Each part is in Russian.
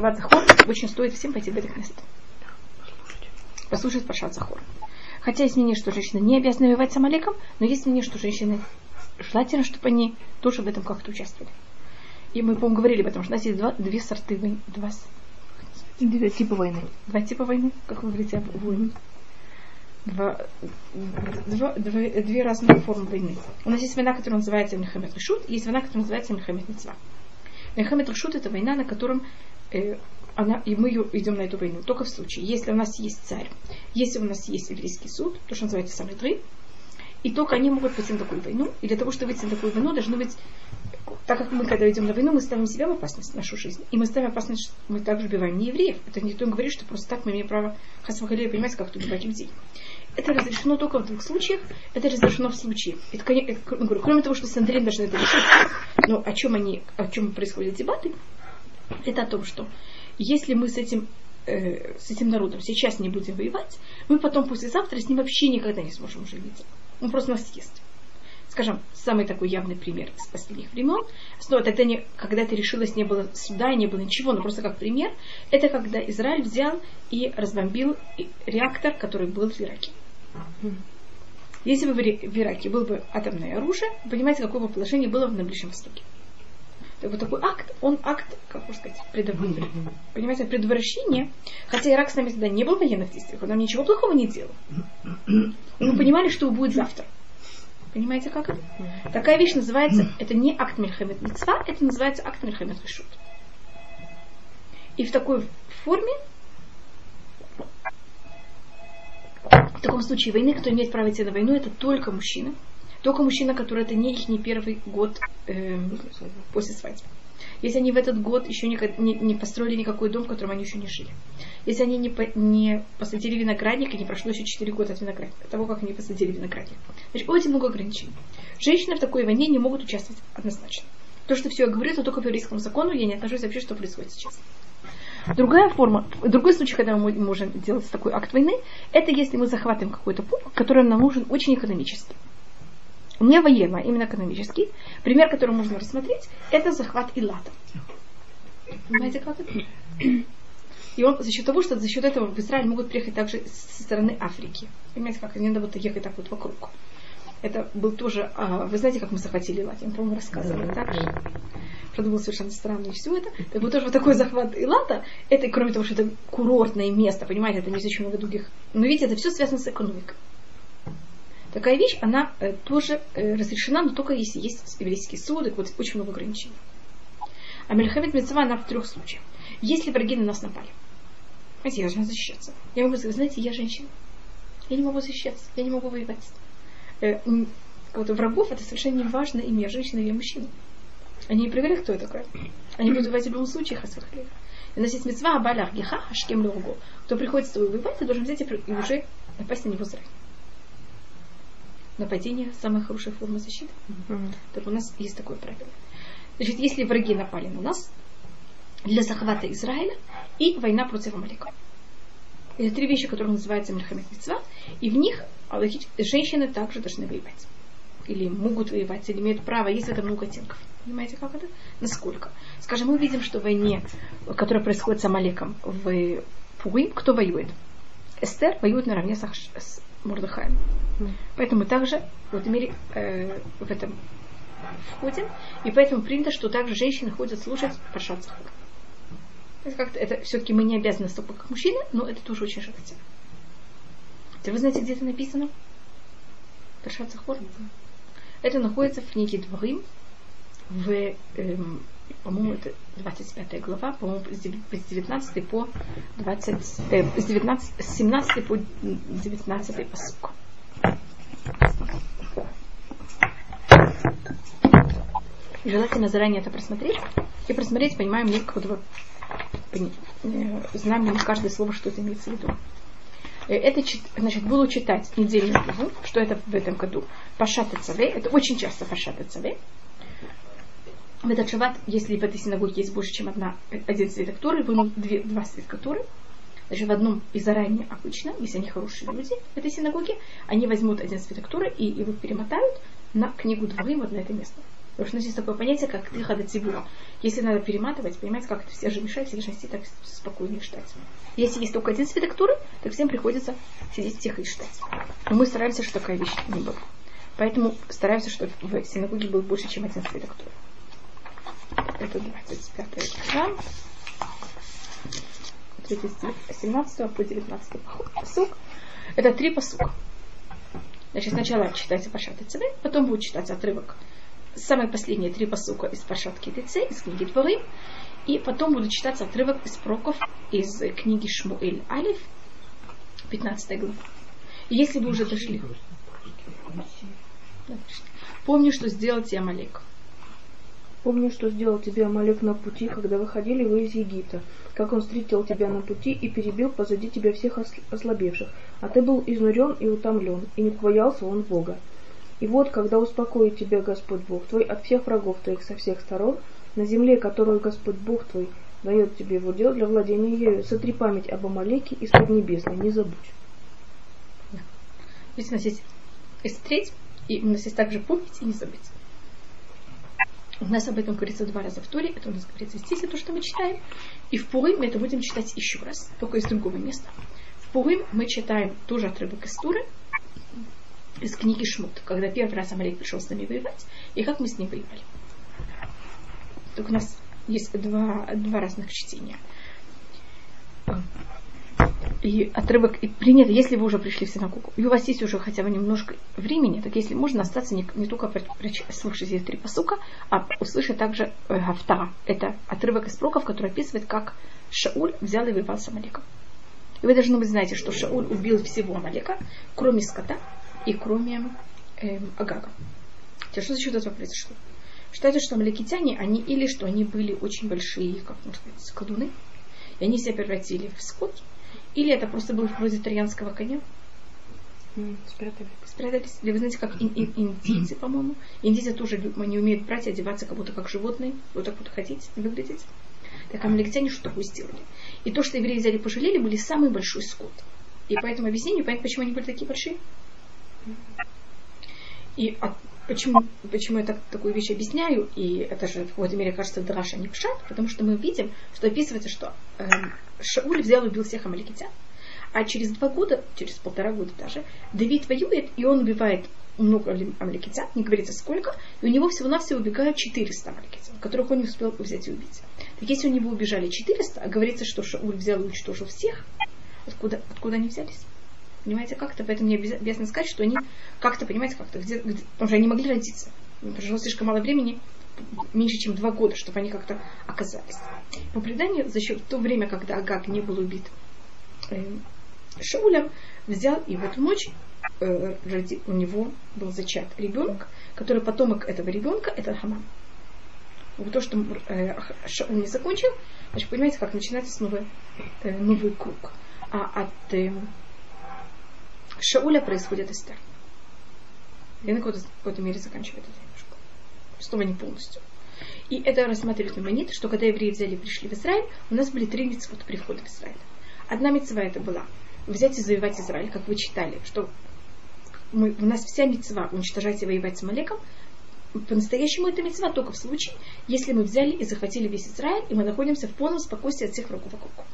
Шаббат Захор очень стоит всем пойти в это место. Послушать Пашат Захор. Хотя есть мнение, что женщины не обязаны воевать с Амалеком, но есть мнение, что женщины желательно, чтобы они тоже в этом как-то участвовали. И мы, по-моему, говорили об этом, что у нас есть два, две сорты войны. Два, Две типа войны. Два типа войны, как вы говорите, войны. Два, два, два, две разные формы войны. У нас есть война, которая называется Мельхамед Решут, и есть война, которая называется Мельхамед Мецва. Мельхамед Решут это война, на котором э, она, и мы ее идем на эту войну только в случае, если у нас есть царь, если у нас есть еврейский суд, то, что называется Самедры, и только они могут пойти на такую войну. И для того, чтобы выйти на такую войну, должны быть так как мы, когда идем на войну, мы ставим себя в опасность, нашу жизнь. И мы ставим опасность, мы также убиваем не евреев. Это никто не говорит, что просто так мы имеем право хасвахалия понимать, как убивать людей. Это разрешено только в двух случаях. Это разрешено в случае. Это, это, говорю, кроме того, что Сандрин должны это решить, но о чем они, о чем происходят дебаты, это о том, что если мы с этим э, с этим народом сейчас не будем воевать, мы потом послезавтра с ним вообще никогда не сможем уже видеться. Он просто нас съест скажем, самый такой явный пример из последних времен, снова тогда не, когда это решилось, не было суда, не было ничего, но просто как пример, это когда Израиль взял и разбомбил реактор, который был в Ираке. Если бы в Ираке было бы атомное оружие, понимаете, какое бы положение было на Ближнем Востоке. Вот такой акт, он акт, как можно сказать, предотвращения. Понимаете, предотвращение, хотя Ирак с нами тогда не был в военных действиях, он нам ничего плохого не делал. Мы понимали, что будет завтра. Понимаете, как это? Такая вещь называется, это не акт Мельхамед Мецва, это называется акт Мельхамед Решут. И в такой форме, в таком случае войны, кто имеет право идти на войну, это только мужчина. Только мужчина, который это не их не первый год э, после свадьбы если они в этот год еще не, не, не построили никакой дом, в котором они еще не жили. Если они не, не посадили виноградник, и не прошло еще 4 года от виноградника, того, как они посадили виноградник. Значит, очень много ограничений. Женщины в такой войне не могут участвовать однозначно. То, что все я говорю, это только по еврейскому закону, я не отношусь вообще, что происходит сейчас. Другая форма, другой случай, когда мы можем делать такой акт войны, это если мы захватываем какой-то пункт, который нам нужен очень экономически не военно, именно экономический. Пример, который можно рассмотреть, это захват Илата. Понимаете, как это? И он за счет того, что за счет этого в Израиль могут приехать также со стороны Африки. Понимаете, как они надо вот ехать так вот вокруг. Это был тоже, а, вы знаете, как мы захватили Илат? Я по-моему, рассказывала, так же? Что это было совершенно странно и все это. Так вот тоже вот такой захват Илата, это, кроме того, что это курортное место, понимаете, это не очень много других. Но видите, это все связано с экономикой. Такая вещь, она э, тоже э, разрешена, но только если есть еврейский суд, и вот очень много ограничений. А Мельхамед Мецва, она в трех случаях. Если враги на нас напали, знаете, я должна защищаться. Я могу сказать, знаете, я женщина. Я не могу защищаться, я не могу воевать. Э, вот врагов это совершенно не важно, имя женщина или мужчина. Они не проверяют, кто я такая. Они будут воевать в любом случае, хасвахлева. И у нас есть мецва абаля аргиха хашкем лугу. Кто приходит с тобой воевать, ты должен взять и уже напасть на него заранее нападение самая хорошая форма защиты. Mm-hmm. Так у нас есть такое правило. Значит, если враги напали на нас для захвата Израиля и война против Амалика. Это три вещи, которые называются Мельхамед Митцва, и в них женщины также должны воевать. Или могут воевать, или имеют право, есть в этом много оттенков. Понимаете, как это? Насколько? Скажем, мы видим, что в войне, которая происходит с Амалеком в Пугуим, кто воюет? Эстер воюет наравне с, с Мурдыхаем. Поэтому также в этом мире э, в этом входим, и поэтому принято, что также женщины ходят слушать Паршат Захар. Это, как это все-таки мы не обязаны столько как мужчины, но это тоже очень характерно. Вы знаете, где это написано? Паршат Захор. Это находится в книге Дворим, в, эм, по-моему, это 25 глава, по-моему, с 19 по 20, э, с, 19, с 17 по 19 посылку. Желательно заранее это просмотреть и просмотреть, понимаем ли, как вот, э, знаем ли каждое слово, что это имеется в виду. Э, это, значит, буду читать недельную главу, что это в этом году. Пашата Цаве, это очень часто Пашата Цаве. В этот шаббат, если в этой синагоге есть больше, чем одна, один свиток Торы, вынут две, два свитка Торы, Значит, в одном из заранее обычно, если они хорошие люди в этой синагоге, они возьмут один свиток Торы и его перемотают на книгу Дворим вот на это место. Потому что у нас есть такое понятие, как триха до Если надо перематывать, понимаете, как это все же мешает, все должны так спокойно и читать. Если есть только один свиток Туры, то всем приходится сидеть тихо и читать. Но мы стараемся, чтобы такая вещь не была. Поэтому стараемся, чтобы в синагоге был больше, чем один свиток Туры. Это 25 глава. 17 по 19 посук. Это три посука. Значит, сначала читается Пашат и потом будет читаться отрывок самые последние три посука из Пашат Китице, из книги Дворы, и потом будут читаться отрывок из проков из книги Шмуэль Алиф, 15 глава. И если вы уже дошли... Помню, что сделал тебе Амалек. Помню, что сделал тебе Амалек на пути, когда выходили вы из Египта, как он встретил тебя на пути и перебил позади тебя всех ослабевших, а ты был изнурен и утомлен, и не боялся он Бога. И вот, когда успокоит тебя Господь Бог твой от всех врагов твоих со всех сторон, на земле, которую Господь Бог твой дает тебе его дело для владения ею, сотри память об Амалеке из Поднебесной, не забудь. Здесь у нас есть истреть, и у нас есть также помнить и не забыть. У нас об этом говорится два раза в Торе, это у нас говорится в стихе, то, что мы читаем. И в Пурим мы это будем читать еще раз, только из другого места. В Пурим мы читаем тоже отрывок из Туры, из книги Шмут, когда первый раз Амалик пришел с нами воевать, и как мы с ним воевали. Так у нас есть два, два разных чтения. И отрывок и принято, если вы уже пришли в синагогу, и у вас есть уже хотя бы немножко времени, так если можно остаться не, не только слушать эти три посука, а услышать также э, Гафтара. Это отрывок из проков, который описывает, как Шауль взял и воевал с Амалеком. И вы должны быть знаете, что Шауль убил всего Амалека, кроме скота и кроме эм, Агага. Теперь, что за счет этого произошло? Считается, что амаликитяне, они или что они были очень большие, как можно сказать, колдуны, и они себя превратили в скот, или это просто был вроде итальянского коня. Спрятались. Спрятались. Или вы знаете, как ин- ин- индийцы, по-моему. Индийцы тоже не умеют брать и одеваться как будто как животные, вот так вот ходить, выглядеть. Так амаликитяне что такое сделали? И то, что евреи взяли пожалели, были самый большой скот. И по этому объяснению, понятно, почему они были такие большие. И от, почему, почему я так, такую вещь объясняю, и это же в какой-то мере кажется драша не пшат, потому что мы видим, что описывается, что э, Шауль взял и убил всех амаликитян, а через два года, через полтора года даже, Давид воюет, и он убивает много амаликитян, не говорится сколько, и у него всего-навсего убегают 400 амаликитян, которых он не успел взять и убить. Так если у него убежали 400, а говорится, что Шауль взял и уничтожил всех, откуда, откуда они взялись? Понимаете, как-то, поэтому мне обязательно сказать, что они как-то, понимаете, как-то, где, где, потому что они могли родиться. Прошло слишком мало времени, меньше, чем два года, чтобы они как-то оказались. По преданию, за счет то время, когда Агаг не был убит э, Шаулем, взял и в эту ночь э, ради, у него был зачат ребенок, который потомок этого ребенка, это Хаман. Вот то, что э, Шаул не закончил, значит, понимаете, как начинается снова э, новый круг. А от э, Шауля происходит Эстер. И на какой-то, какой-то мере заканчивает это немножко. Снова не полностью. И это рассматривает Маймонит, что когда евреи взяли и пришли в Израиль, у нас были три митцвот при входе в Израиль. Одна митцва это была взять и завоевать Израиль, как вы читали, что мы, у нас вся митцва уничтожать и воевать с Малеком, по-настоящему это митцва только в случае, если мы взяли и захватили весь Израиль, и мы находимся в полном спокойствии от всех врагов вокруг.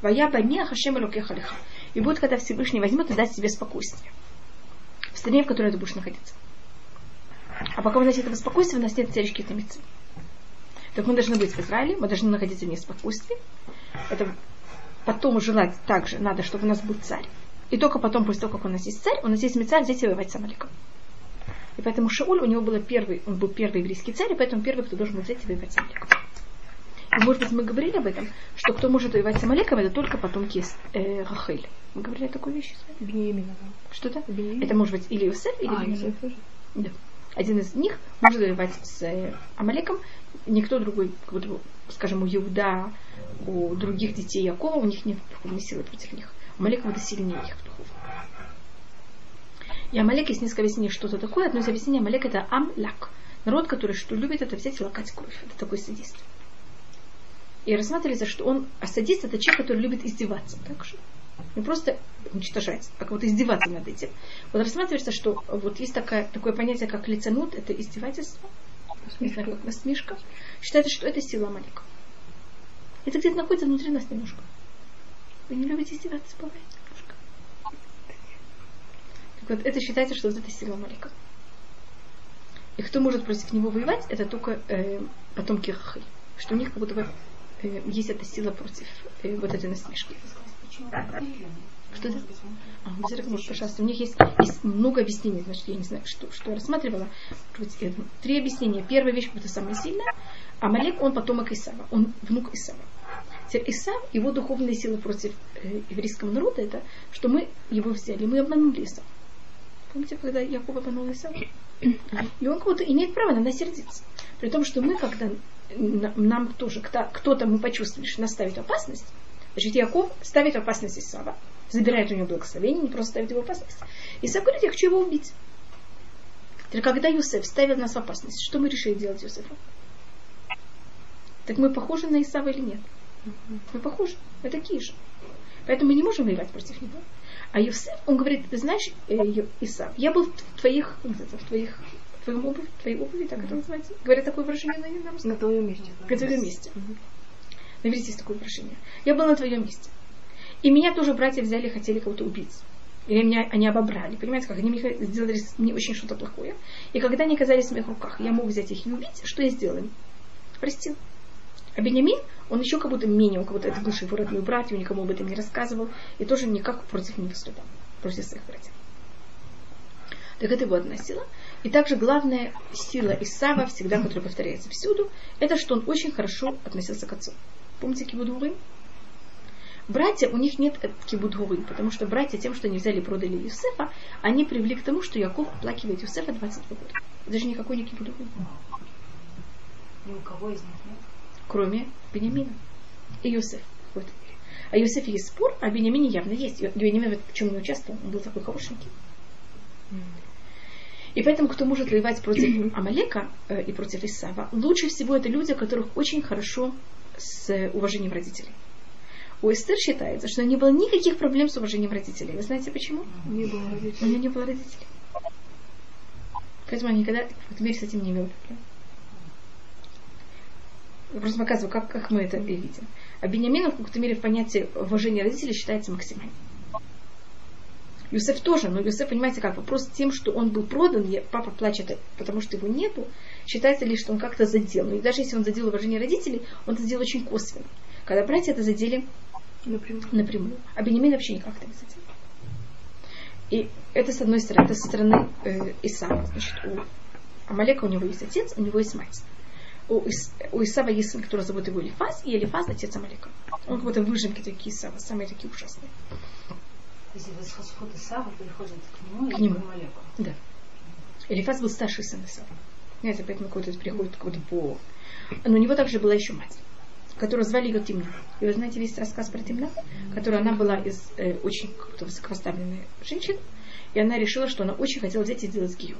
Вая бами ахашем алюкехалиха. И будет, когда Всевышний возьмет и даст себе спокойствие. В стране, в которой ты будешь находиться. А пока у нас этого спокойствия, у нас нет царички Тамицы. Так мы должны быть в Израиле, мы должны находиться в неспокойствии. Это потом желать также надо, чтобы у нас был царь. И только потом, после того, как у нас есть царь, у нас есть мецарь, и воевать с Амаликом. И поэтому Шауль, у него был первый, он был первый еврейский царь, и поэтому первый, кто должен был взять и воевать с Амаликом. Может быть, мы говорили об этом, что кто может воевать с Амалеком, это только потомки э, Рахель. Мы говорили о такой вещи с вами? Что-то? Это может быть или Иосиф, или а, Иосиф Да. Один из них может воевать с э, Амалеком, никто другой, как будто, скажем, у Иуда, у других детей Якова, у них нет духовной силы против них. Амалек будет сильнее их духовно. И Амалек есть несколько объяснений, что это такое. Одно из объяснений Амалек это Амляк. Народ, который что любит, это взять и лакать кровь. Это такой садист. И рассматривается, что он, а садист это человек, который любит издеваться. Так же. Не просто уничтожать, а как вот издеваться над этим. Вот рассматривается, что вот есть такое, такое понятие, как лиценут, это издевательство. не знаю, как насмешка, считается, что это сила Амалика. Это где-то находится внутри нас немножко. Вы не любите издеваться, бывает немножко. Так вот, это считается, что вот это сила Амалика. И кто может против него воевать, это только э, потомки Рахы. Что у них как будто бы э, есть эта сила против э, вот этой насмешки. Что это? А, может, пожалуйста. У них есть, есть много объяснений, значит, я не знаю, что, что рассматривала. Три объяснения. Первая вещь, это самая сильная. А Малек, он потомок Исава, он внук Исава. Исав, его духовные силы против э, еврейского народа, это, что мы его взяли, мы обманули Исава. Помните, когда Яков обманул Исава? И он как то имеет право на нас сердиться. При том, что мы, когда нам тоже кто-то мы почувствовали, что нас ставит опасность, значит, Яков ставит опасность Исава, забирает у него благословение, не просто ставит его опасность. Исав говорит, я хочу его убить. Теперь, когда Юсеф ставил нас в опасность, что мы решили делать Юсефу? Так мы похожи на Исава или нет? Мы похожи, мы такие же. Поэтому мы не можем воевать против него. А Юсеф, он говорит, ты знаешь, э, Исав, я был в твоих, в твоих твоем обуви, в твоей обуви, так это называется. Говорят такое выражение на, на На твоем месте. На твоем месте. На иврите есть такое выражение. Я был на твоем месте. И меня тоже братья взяли и хотели кого-то убить. Или меня они обобрали. Понимаете, как они мне сделали мне очень что-то плохое. И когда они оказались в моих руках, я мог взять их и убить. Что я сделал? Простил. А Бенямин, он еще как будто менее, у кого-то это бывший его родной брат, никому об этом не рассказывал, и тоже никак против не выступал, против своих братьев. Так это его одна сила. И также главная сила Исава, всегда, которая повторяется всюду, это что он очень хорошо относился к отцу. Помните Кибудурым? Братья, у них нет кибудгуры, потому что братья тем, что они взяли и продали Юсефа, они привели к тому, что Яков оплакивает Юсефа 22 года. Даже никакой не кибудгуры. Ни у кого из них нет? Кроме Бениамина и Юсефа. Вот. А Юсеф есть спор, а Бениамине явно есть. Бениамин в чем не участвовал, он был такой хорошенький. И поэтому, кто может воевать против Амалека э, и против Исава, лучше всего это люди, у которых очень хорошо с уважением родителей. У Эстер считается, что не было никаких проблем с уважением родителей. Вы знаете почему? Не было родителей. У нее не было родителей. Поэтому она никогда в этом мире с этим не имела проблем. Я просто показываю, как, как мы это видим. А Бениамин в какой-то мере в понятии уважения родителей считается максимальным. Юсеф тоже, но Юсеф, понимаете, как вопрос тем, что он был продан, папа плачет, потому что его нету, считается ли, что он как-то задел. Но и даже если он задел уважение родителей, он это задел очень косвенно. Когда братья это задели напрямую, напрямую. а Бенемин вообще никак это не задел. И это с одной стороны, это со стороны э, Исава. Значит, у Амалека у него есть отец, у него есть мать. У, Ис, у Исава есть сын, который зовут его Элифаз, и Элифаз отец Амалека. Он как будто выжимки такие Исава, самые такие ужасные. Если восход Исава переходит к нему, к нему. к. Да. Элифаз был старший сын Исава. Знаете, поэтому какой-то приходит какой-то по... Но у него также была еще мать, которую звали ее Тимна. И вы знаете весь рассказ про Тимна, которая она была из э, очень высокопоставленной женщины, и она решила, что она очень хотела взять и сделать гиюр.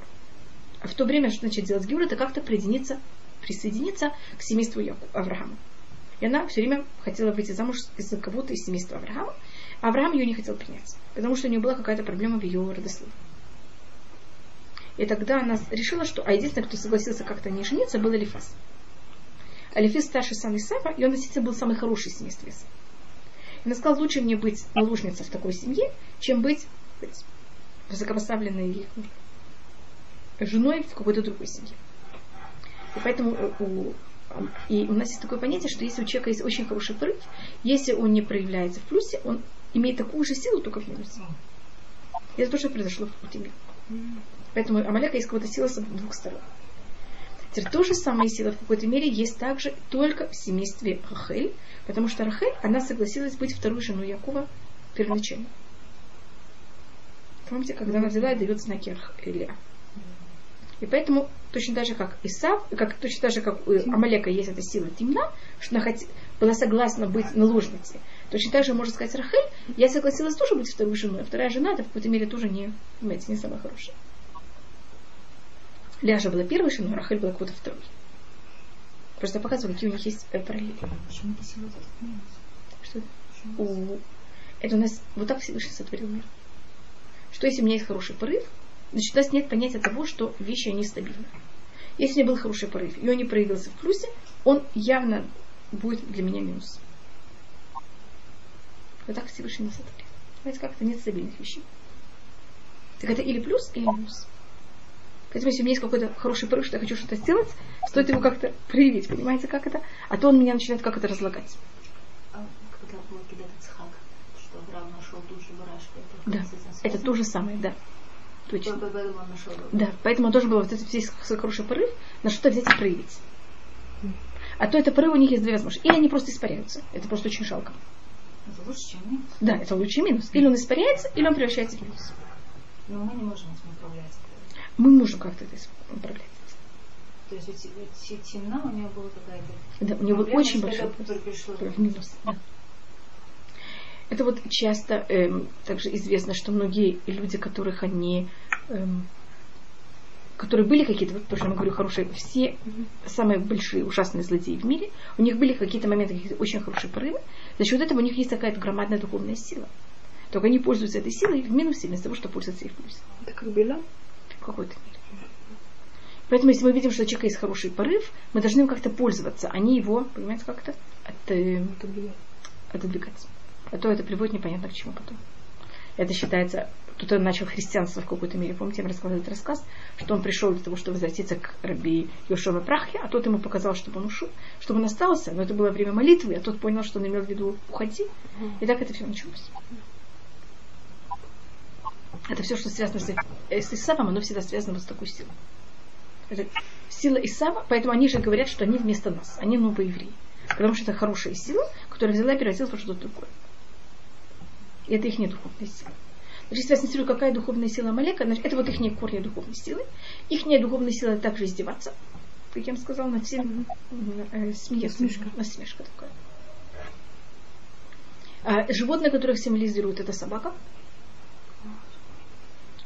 А в то время, что значит делать гиюр, это как-то присоединиться, присоединиться к семейству Авраама. И она все время хотела выйти замуж из-за кого-то из семейства Авраама. Авраам ее не хотел принять, потому что у нее была какая-то проблема в ее родословии. И тогда она решила, что... А единственный, кто согласился как-то не жениться, был Алифас. Алифис старший сын Исава, и он действительно был самый хороший семейства Исава. И она сказала, лучше мне быть наложницей в такой семье, чем быть, быть высокопоставленной женой в какой-то другой семье. И поэтому у, и у нас есть такое понятие, что если у человека есть очень хороший порыв, если он не проявляется в плюсе, он имеет такую же силу, только в минусе. И это тоже произошло в пути Поэтому Амалека есть какая-то сила с двух сторон. Теперь то же самое сила в какой-то мере есть также только в семействе Рахель, потому что Рахель, она согласилась быть второй женой Якова первоначально. Помните, когда она взяла и дает знаки Илья. И поэтому точно так же, как Исав, как, точно так же, как у Амалека есть эта сила темна, что она хот... была согласна быть наложницей. Точно так же можно сказать Рахель, я согласилась тоже быть второй женой, а вторая жена это в какой-то мере тоже не, понимаете, не самая хорошая. Ляжа была первой женой, Рахель была какой-то второй. Просто я показываю, какие у них есть э, параллели. Почему Что это? У... Это у нас вот так Всевышний сотворил мир. Что если у меня есть хороший порыв, значит, у нас нет понятия того, что вещи, они стабильны. Если у него был хороший порыв, и он не проявился в плюсе, он явно будет для меня минус. Вот так Всевышний нас ответ. Понимаете, как это нет стабильных вещей. Так это или плюс, или минус. Поэтому если у меня есть какой-то хороший порыв, что я хочу что-то сделать, стоит его как-то проявить, понимаете, как это? А то он меня начинает как это разлагать. А когда был что Авраам нашел душу барашка, это, Да, это то же самое, да. Точно. Поэтому он нашел. Да, поэтому он должен был вот этот весь свой хороший порыв на что-то взять и проявить. А то это порывы у них есть две возможности. Или они просто испаряются. Это просто очень жалко. Это лучше, чем минус. Да, это лучший минус. Или он испаряется, или он превращается в минус. Но мы не можем этим управлять. Мы можем как-то это управлять. То есть темна у него была какая-то... Да, у него был очень большой минус. Да. Это вот часто эм, также известно, что многие люди, которых они, эм, которые были какие-то, вот что я говорю, хорошие, все самые большие ужасные злодеи в мире, у них были какие-то моменты, какие-то очень хорошие порывы, за счет этого у них есть такая громадная духовная сила. Только они пользуются этой силой в минусе вместо того, чтобы пользоваться их в плюсе. Это как Билам? В какой-то мере. Поэтому, если мы видим, что у человека есть хороший порыв, мы должны им как-то пользоваться, а не его, понимаете, как-то от, э, отодвигать. А то это приводит непонятно к чему потом. Это считается, кто-то начал христианство в какой-то мере. Помните, я вам рассказывала этот рассказ, что он пришел для того, чтобы возвратиться к раби Йошова Прахе, а тот ему показал, чтобы он ушел, чтобы он остался, но это было время молитвы, а тот понял, что он имел в виду уходи. И так это все началось. Это все, что связано с, э, с Исавом, оно всегда связано вот с такой силой. Это сила Исава, поэтому они же говорят, что они вместо нас, они новые евреи. Потому что это хорошая сила, которая взяла и превратилась во что-то другое. И это их не духовная сила. Если я смотрю, какая духовная сила Амалека, значит, это вот их корни духовной силы. Их духовная сила также издеваться, как я вам сказала, над всем э, смеяться. Насмешка. Насмешка такая. А животное, которое их символизирует, это собака.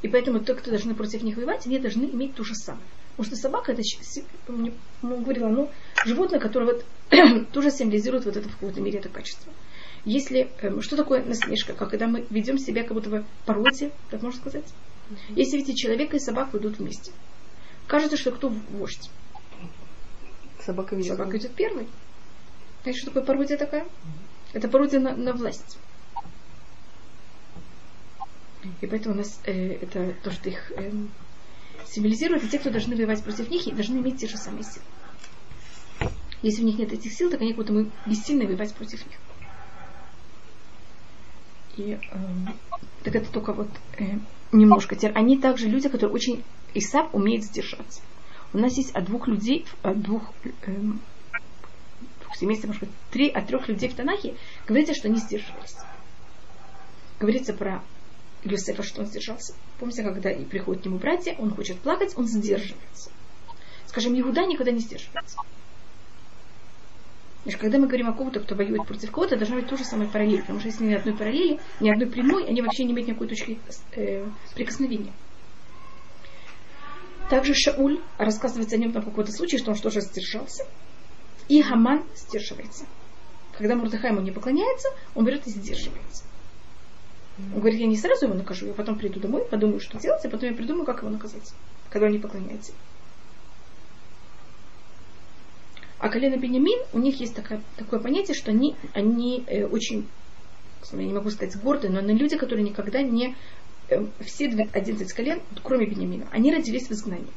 И поэтому те, кто должны против них воевать, они должны иметь то же самое. Потому что собака, это, я говорила, ну, животное, которое вот тоже символизирует вот это в какой-то мере это качество. Если, э, что такое насмешка? Когда мы ведем себя как будто бы пародия, так можно сказать? Если видите, человека и собаку идут вместе. Кажется, что кто вождь? Собака идет. Собака идет первой. Знаете, что такое пародия такая? Это пародия на, на власть. И поэтому у нас э, это то, что их э, символизирует, и те, кто должны воевать против них, должны иметь те же самые силы. Если у них нет этих сил, так они как будто мы бессильны воевать против них. И э, так это только вот э, немножко. Они также люди, которые очень Исав умеет сдержаться. У нас есть от двух людей, от двух, э, двух семейств, может быть, три, от трех людей в Танахе, говорится, что они сдерживались. Говорится про Юсефа, что он сдержался. Помните, когда и приходят к нему братья, он хочет плакать, он сдерживается. Скажем, Иуда никогда не сдерживается. Значит, когда мы говорим о ком-то, кто воюет против кого-то, должна быть то же самое параллель. Потому что если ни одной параллели, ни одной прямой, они вообще не имеют никакой точки э, прикосновения. Также Шауль, рассказывается о нем там какой-то случай, что он тоже сдержался. И Хаман сдерживается. Когда Мурдыхай ему не поклоняется, он берет и сдерживается. Он говорит, я не сразу его накажу, я потом приду домой, подумаю, что делать, а потом я придумаю, как его наказать, когда он не поклоняется. А колено Бенямин, у них есть такое, такое понятие, что они, они э, очень, я не могу сказать гордые, но они люди, которые никогда не... Э, все 11 колен, кроме Бенямина, они родились в изгнании.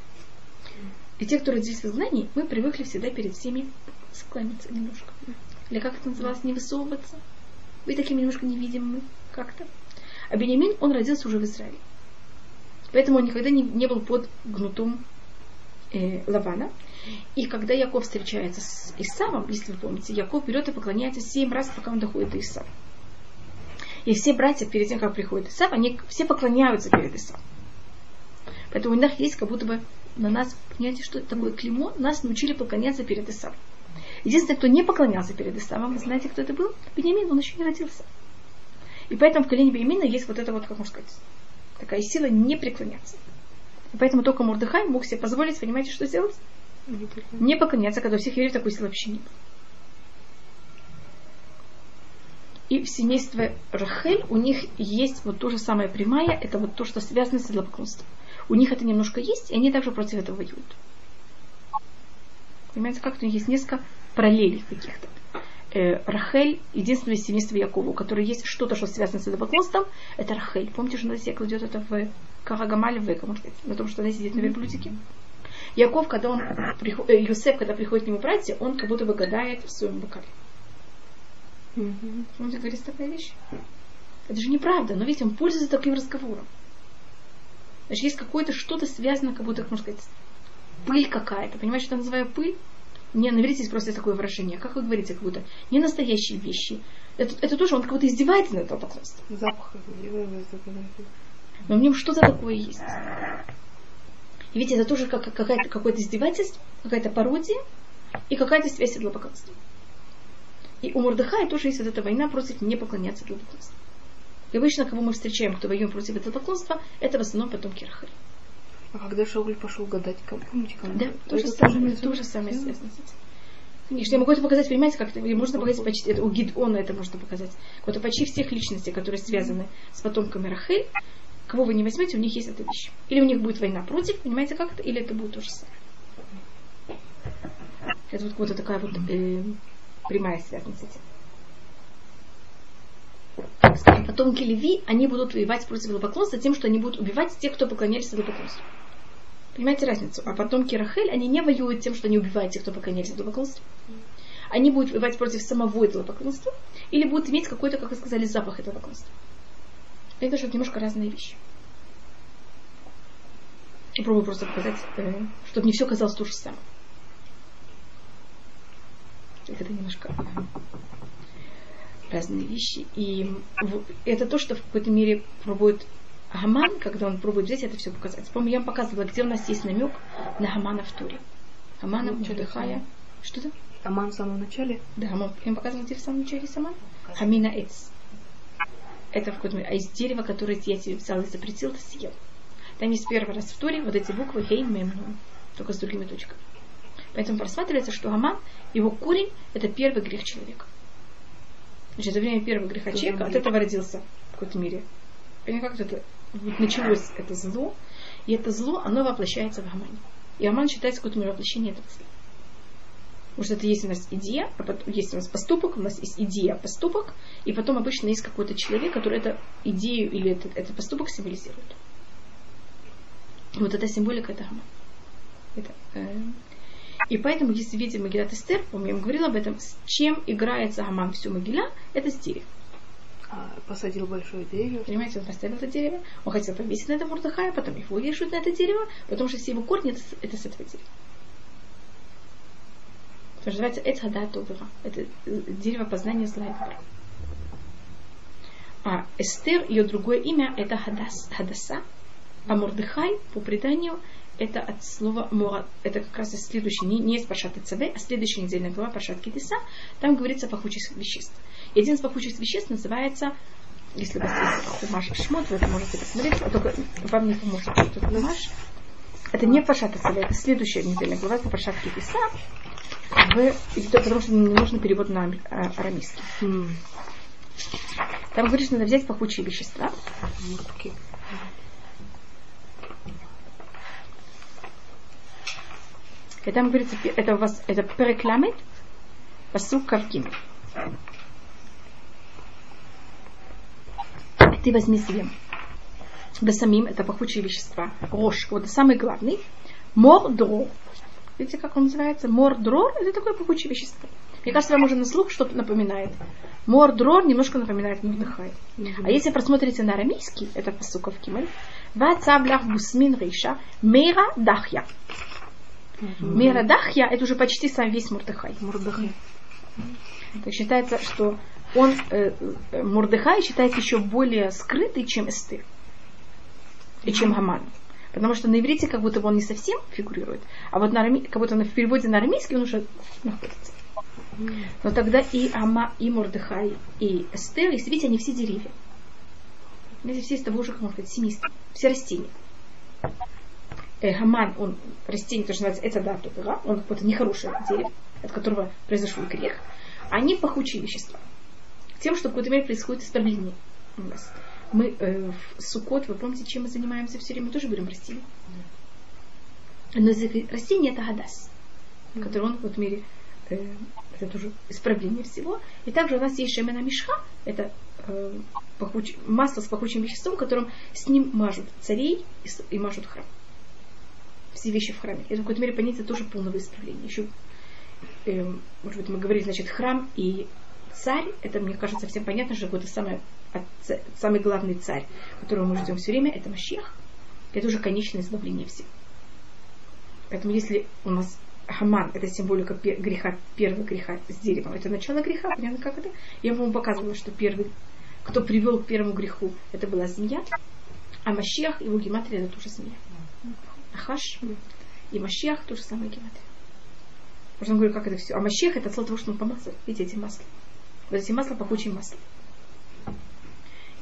И те, кто родились в изгнании, мы привыкли всегда перед всеми склониться немножко. Или как это называлось, не высовываться. Вы такими немножко невидимыми как-то. А Бенямин, он родился уже в Израиле. Поэтому он никогда не, не был под гнутом э, Лавана. И когда Яков встречается с Исавом, если вы помните, Яков берет и поклоняется семь раз, пока он доходит до Исава. И все братья, перед тем, как приходит Исав, они все поклоняются перед Исавом. Поэтому у них есть как будто бы на нас, понимаете, что такое клеймо, нас научили поклоняться перед Исавом. Единственный, кто не поклонялся перед Исавом, вы знаете, кто это был? Бениамин, он еще не родился. И поэтому в колене Бениамина есть вот это вот, как можно сказать, такая сила не преклоняться. И поэтому только Мурдыхай мог себе позволить, понимаете, что сделать? Не поклоняться, когда у всех евреев такой силы вообще не было. И в семействе Рахель у них есть вот то же самое прямая, это вот то, что связано с идолопоклонством. У них это немножко есть, и они также против этого воюют. Понимаете, как-то есть несколько параллелей каких-то. Э, Рахель, единственное семейство Якова, у которого есть что-то, что связано с идолопоклонством, это Рахель. Помните, что она себе кладет это в Карагамаль, в Эко, на том, что она сидит на верблюдике? Яков, когда он, э, Юсеф, когда приходит к нему братья, он как будто бы гадает в своем бокале. Он говорит такая вещь. Это же неправда, но видите, он пользуется таким разговором. Значит, есть какое-то что-то связано, как будто, как можно сказать, пыль какая-то. Понимаете, что я называю пыль? Не, наверитесь просто такое выражение. Как вы говорите, как будто не настоящие вещи. Это, это тоже он как будто издевается над поклонством. Запах. Но в нем что-то такое есть. И видите, это тоже как, какая-то, какое-то издевательство, какая-то пародия и какая-то связь с идолопоклонством. И у Мордыхая тоже есть вот эта война против не поклоняться идолопоклонству. И обычно, кого мы встречаем, кто воюет против идолопоклонства, это в основном потомки Рахари. А когда Шауль пошел гадать, как, помните, кому? Да, то же самое, то же самое. Конечно, я могу это показать, понимаете, как это, можно показать почти, это, у Гидона это можно показать. Вот почти всех личностей, которые связаны с потомками Рахель, кого вы не возьмете, у них есть эта вещь. Или у них будет война против, понимаете, как это, или это будет то же самое. Это вот, вот такая вот э, прямая связанность с этим. Потомки Леви, они будут воевать против идолопоклонства тем, что они будут убивать тех, кто поклонялись идолопоклонству. Понимаете разницу? А потомки Рахель, они не воюют тем, что они убивают тех, кто поклонялись идолопоклонству. Они будут воевать против самого идолопоклонства или будут иметь какой-то, как вы сказали, запах идолопоклонства. Это же немножко разные вещи. Я пробую просто показать, э, чтобы не все казалось то же самое. Это немножко разные вещи. И это то, что в какой-то мере пробует Гаман, когда он пробует взять это все показать. Помню, я вам показывала, где у нас есть намек на Гамана в Туре. Гамана, Мудыхая. Что-то? Аман в самом начале? Да, Аман. Я вам показывала, где в самом начале Саман? Хамина Эц. Это в какой-то мере. А из дерева, которое я тебе взял и запретил, ты съел. Там есть первый раз в Туре вот эти буквы Хей Мем только с другими точками. Поэтому просматривается, что Аман, его корень, это первый грех человека. Значит, это время первого греха человека, от этого родился в какой-то мере. Понимаете, как это вот началось это зло, и это зло, оно воплощается в Амане. И Аман считается какое-то мере воплощение этого зла. Потому что это есть у нас идея, а потом есть у нас поступок, у нас есть идея, поступок, и потом обычно есть какой-то человек, который эту идею или этот, этот поступок символизирует. Вот эта символика это Аман. Это, э, и поэтому, если видим Магилат Эстер, помню, я вам говорила об этом, с чем играется Аман всю Магиля, это с деревом. А, посадил большое дерево. Понимаете, он поставил это дерево, он хотел повесить на это Мурдахая, потом его вешают на это дерево, потому что все его корни это, это с этого дерева. Это называется Эцхада Это э, дерево познания зла и добра. А Эстер, ее другое имя, это Хадас, Хадаса. А Мурдыхай, по преданию, это от слова мора, это как раз следующий, не, не из Пашат ЦВ, а следующая недельная глава Пашат Китиса, там говорится о пахучих веществ. И один из пахучих веществ называется, если у вас есть хумаш шмот, вы это можете посмотреть, а только вам не поможет этот хумаш. Это не Пашат ЦВ, это следующая недельная глава, это Пашат Китиса, в, потому что не нужно перевод на а, арамейский. Mm. Там говорится, надо взять пахучие вещества. Okay. И там говорится, это у вас, это перекламет, посук кавким. Ты возьми себе самим это пахучие вещества, рожь, вот самый главный, мордро. Видите, как он называется? Мордрор – это такое пахучее вещество. Мне кажется, вам уже на слух что-то напоминает. Мордрор немножко напоминает Мурдыхай. Mm-hmm. А если просмотрите на арамейский, это посуков кимель, Вацаблах бусмин риша мера дахья. Мирадахья это уже почти сам весь Мурдыхай. Мурдыхай. Так считается, что он, э, э, Мурдыхай считается еще более скрытый, чем Эстер. И чем Гаман. Потому что на иврите как будто бы он не совсем фигурирует, а вот на арами, как будто в переводе на арамейский он уже находится. Но тогда и Ама, и Мурдыхай, и Эстер, если видите, они все деревья. Они все из того же, как можно сказать, семейства. Все растения э, Хаман, он растение, которое называется это да, он какое-то нехорошее дерево, от которого произошел грех, они пахучие вещества. Тем, что в какой-то мере происходит исправление у нас. Мы э, в Сукот, вы помните, чем мы занимаемся все время, мы тоже берем растения. Но растение это гадас. который он в этом мире э, это тоже исправление всего. И также у нас есть шемена мишха, это э, пахуч, масло с пахучим веществом, которым с ним мажут царей и, и мажут храм. Все вещи в храме. Это в какой-то мере понятие тоже полного исправления. Еще, э, может быть, мы говорили, значит, храм и царь, это, мне кажется, всем понятно, что от- ц- самый главный царь, которого мы ждем все время, это Машех. Это уже конечное избавление всего. Поэтому если у нас Хаман, это символика греха, первого греха с деревом, это начало греха, понятно, как это? Я вам показывала, что первый, кто привел к первому греху, это была змея, а Машех, его гематрия, это тоже змея. Ахаш и Машех тоже самое гематрия. Можно говорить, как это все. А Машех это от слова того, что он помазал. Видите, эти масла. Вот эти масла пахучие масла.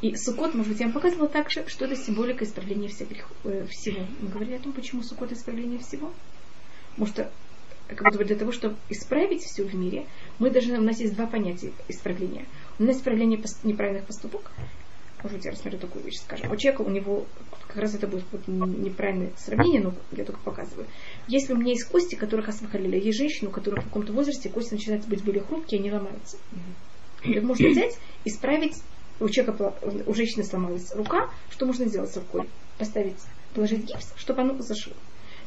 И Сукот, может быть, я вам показывала также, что это символика исправления всех грехов, э, всего. Мы говорили о том, почему Сукот исправление всего. Потому что как будто бы для того, чтобы исправить все в мире, мы должны, у нас есть два понятия исправления. У нас исправление неправильных поступок. Может быть, я рассмотрю такую вещь, скажем. У человека, у него, как раз это будет неправильное сравнение, но я только показываю. Если у меня есть кости, которых освахалили, есть женщины, у которых в каком-то возрасте кости начинают быть более хрупкие, они ломаются. И можно взять, исправить, у человека, у женщины сломалась рука, что можно сделать с рукой? Поставить, положить гипс, чтобы оно зашло.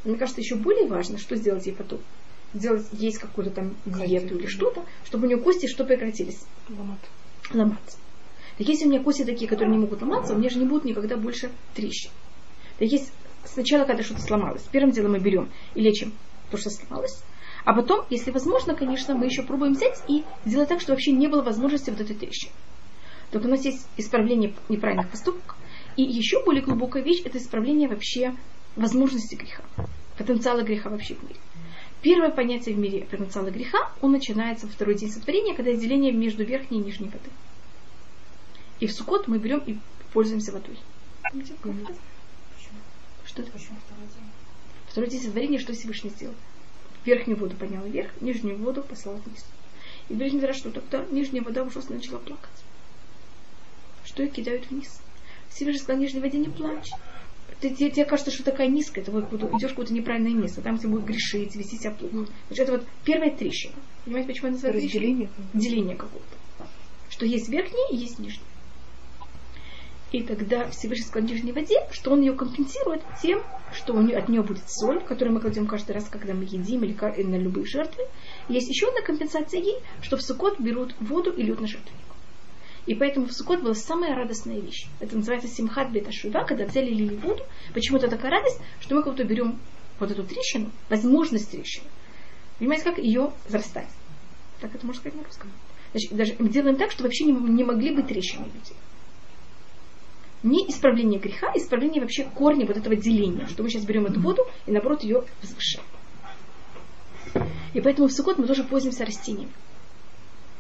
Мне кажется, еще более важно, что сделать ей потом. Сделать есть какую-то там диету или что-то, чтобы у нее кости что прекратились Ломат. ломаться. Так если у меня кости такие, которые не могут ломаться, у меня же не будет никогда больше трещин. Так есть сначала, когда что-то сломалось, первым делом мы берем и лечим то, что сломалось, а потом, если возможно, конечно, мы еще пробуем взять и сделать так, чтобы вообще не было возможности вот этой трещины. Так у нас есть исправление неправильных поступков, и еще более глубокая вещь – это исправление вообще возможности греха, потенциала греха вообще в мире. Первое понятие в мире потенциала греха, он начинается во второй день сотворения, когда есть деление между верхней и нижней водой. И в Сукот мы берем и пользуемся водой. Помните, это? Что это? Второй день? Сотворения, что Всевышний сделал? Верхнюю воду поднял вверх, нижнюю воду послал вниз. И говорит говорят, что тогда нижняя вода ужасно начала плакать. Что ее кидают вниз. Всевышний сказал, нижней воде не плачь. Ты, тебе, тебе кажется, что такая низкая, ты вот куда- идешь в какое-то неправильное место, там тебе будет грешить, вести себя плохо. Значит, это вот первая трещина. Понимаете, почему она называется? Разделение. деление какого-то. Что есть верхний и есть нижний. И тогда Всевышний сказал нижней воде, что он ее компенсирует тем, что у нее, от нее будет соль, которую мы кладем каждый раз, когда мы едим или или на любые жертвы. Есть еще одна компенсация ей, что в Сукот берут воду и льют на жертвенник. И поэтому в Сукот была самая радостная вещь. Это называется Симхат Беташува, когда взяли лили воду. Почему это такая радость? Что мы как будто берем вот эту трещину, возможность трещины. Понимаете, как ее зарастать. Так это можно сказать на русском. Значит, даже делаем так, что вообще не, не могли быть трещины людей. Не исправление греха, а исправление вообще корня вот этого деления, что мы сейчас берем эту воду и наоборот ее возвышаем. И поэтому в Сукот мы тоже пользуемся растением.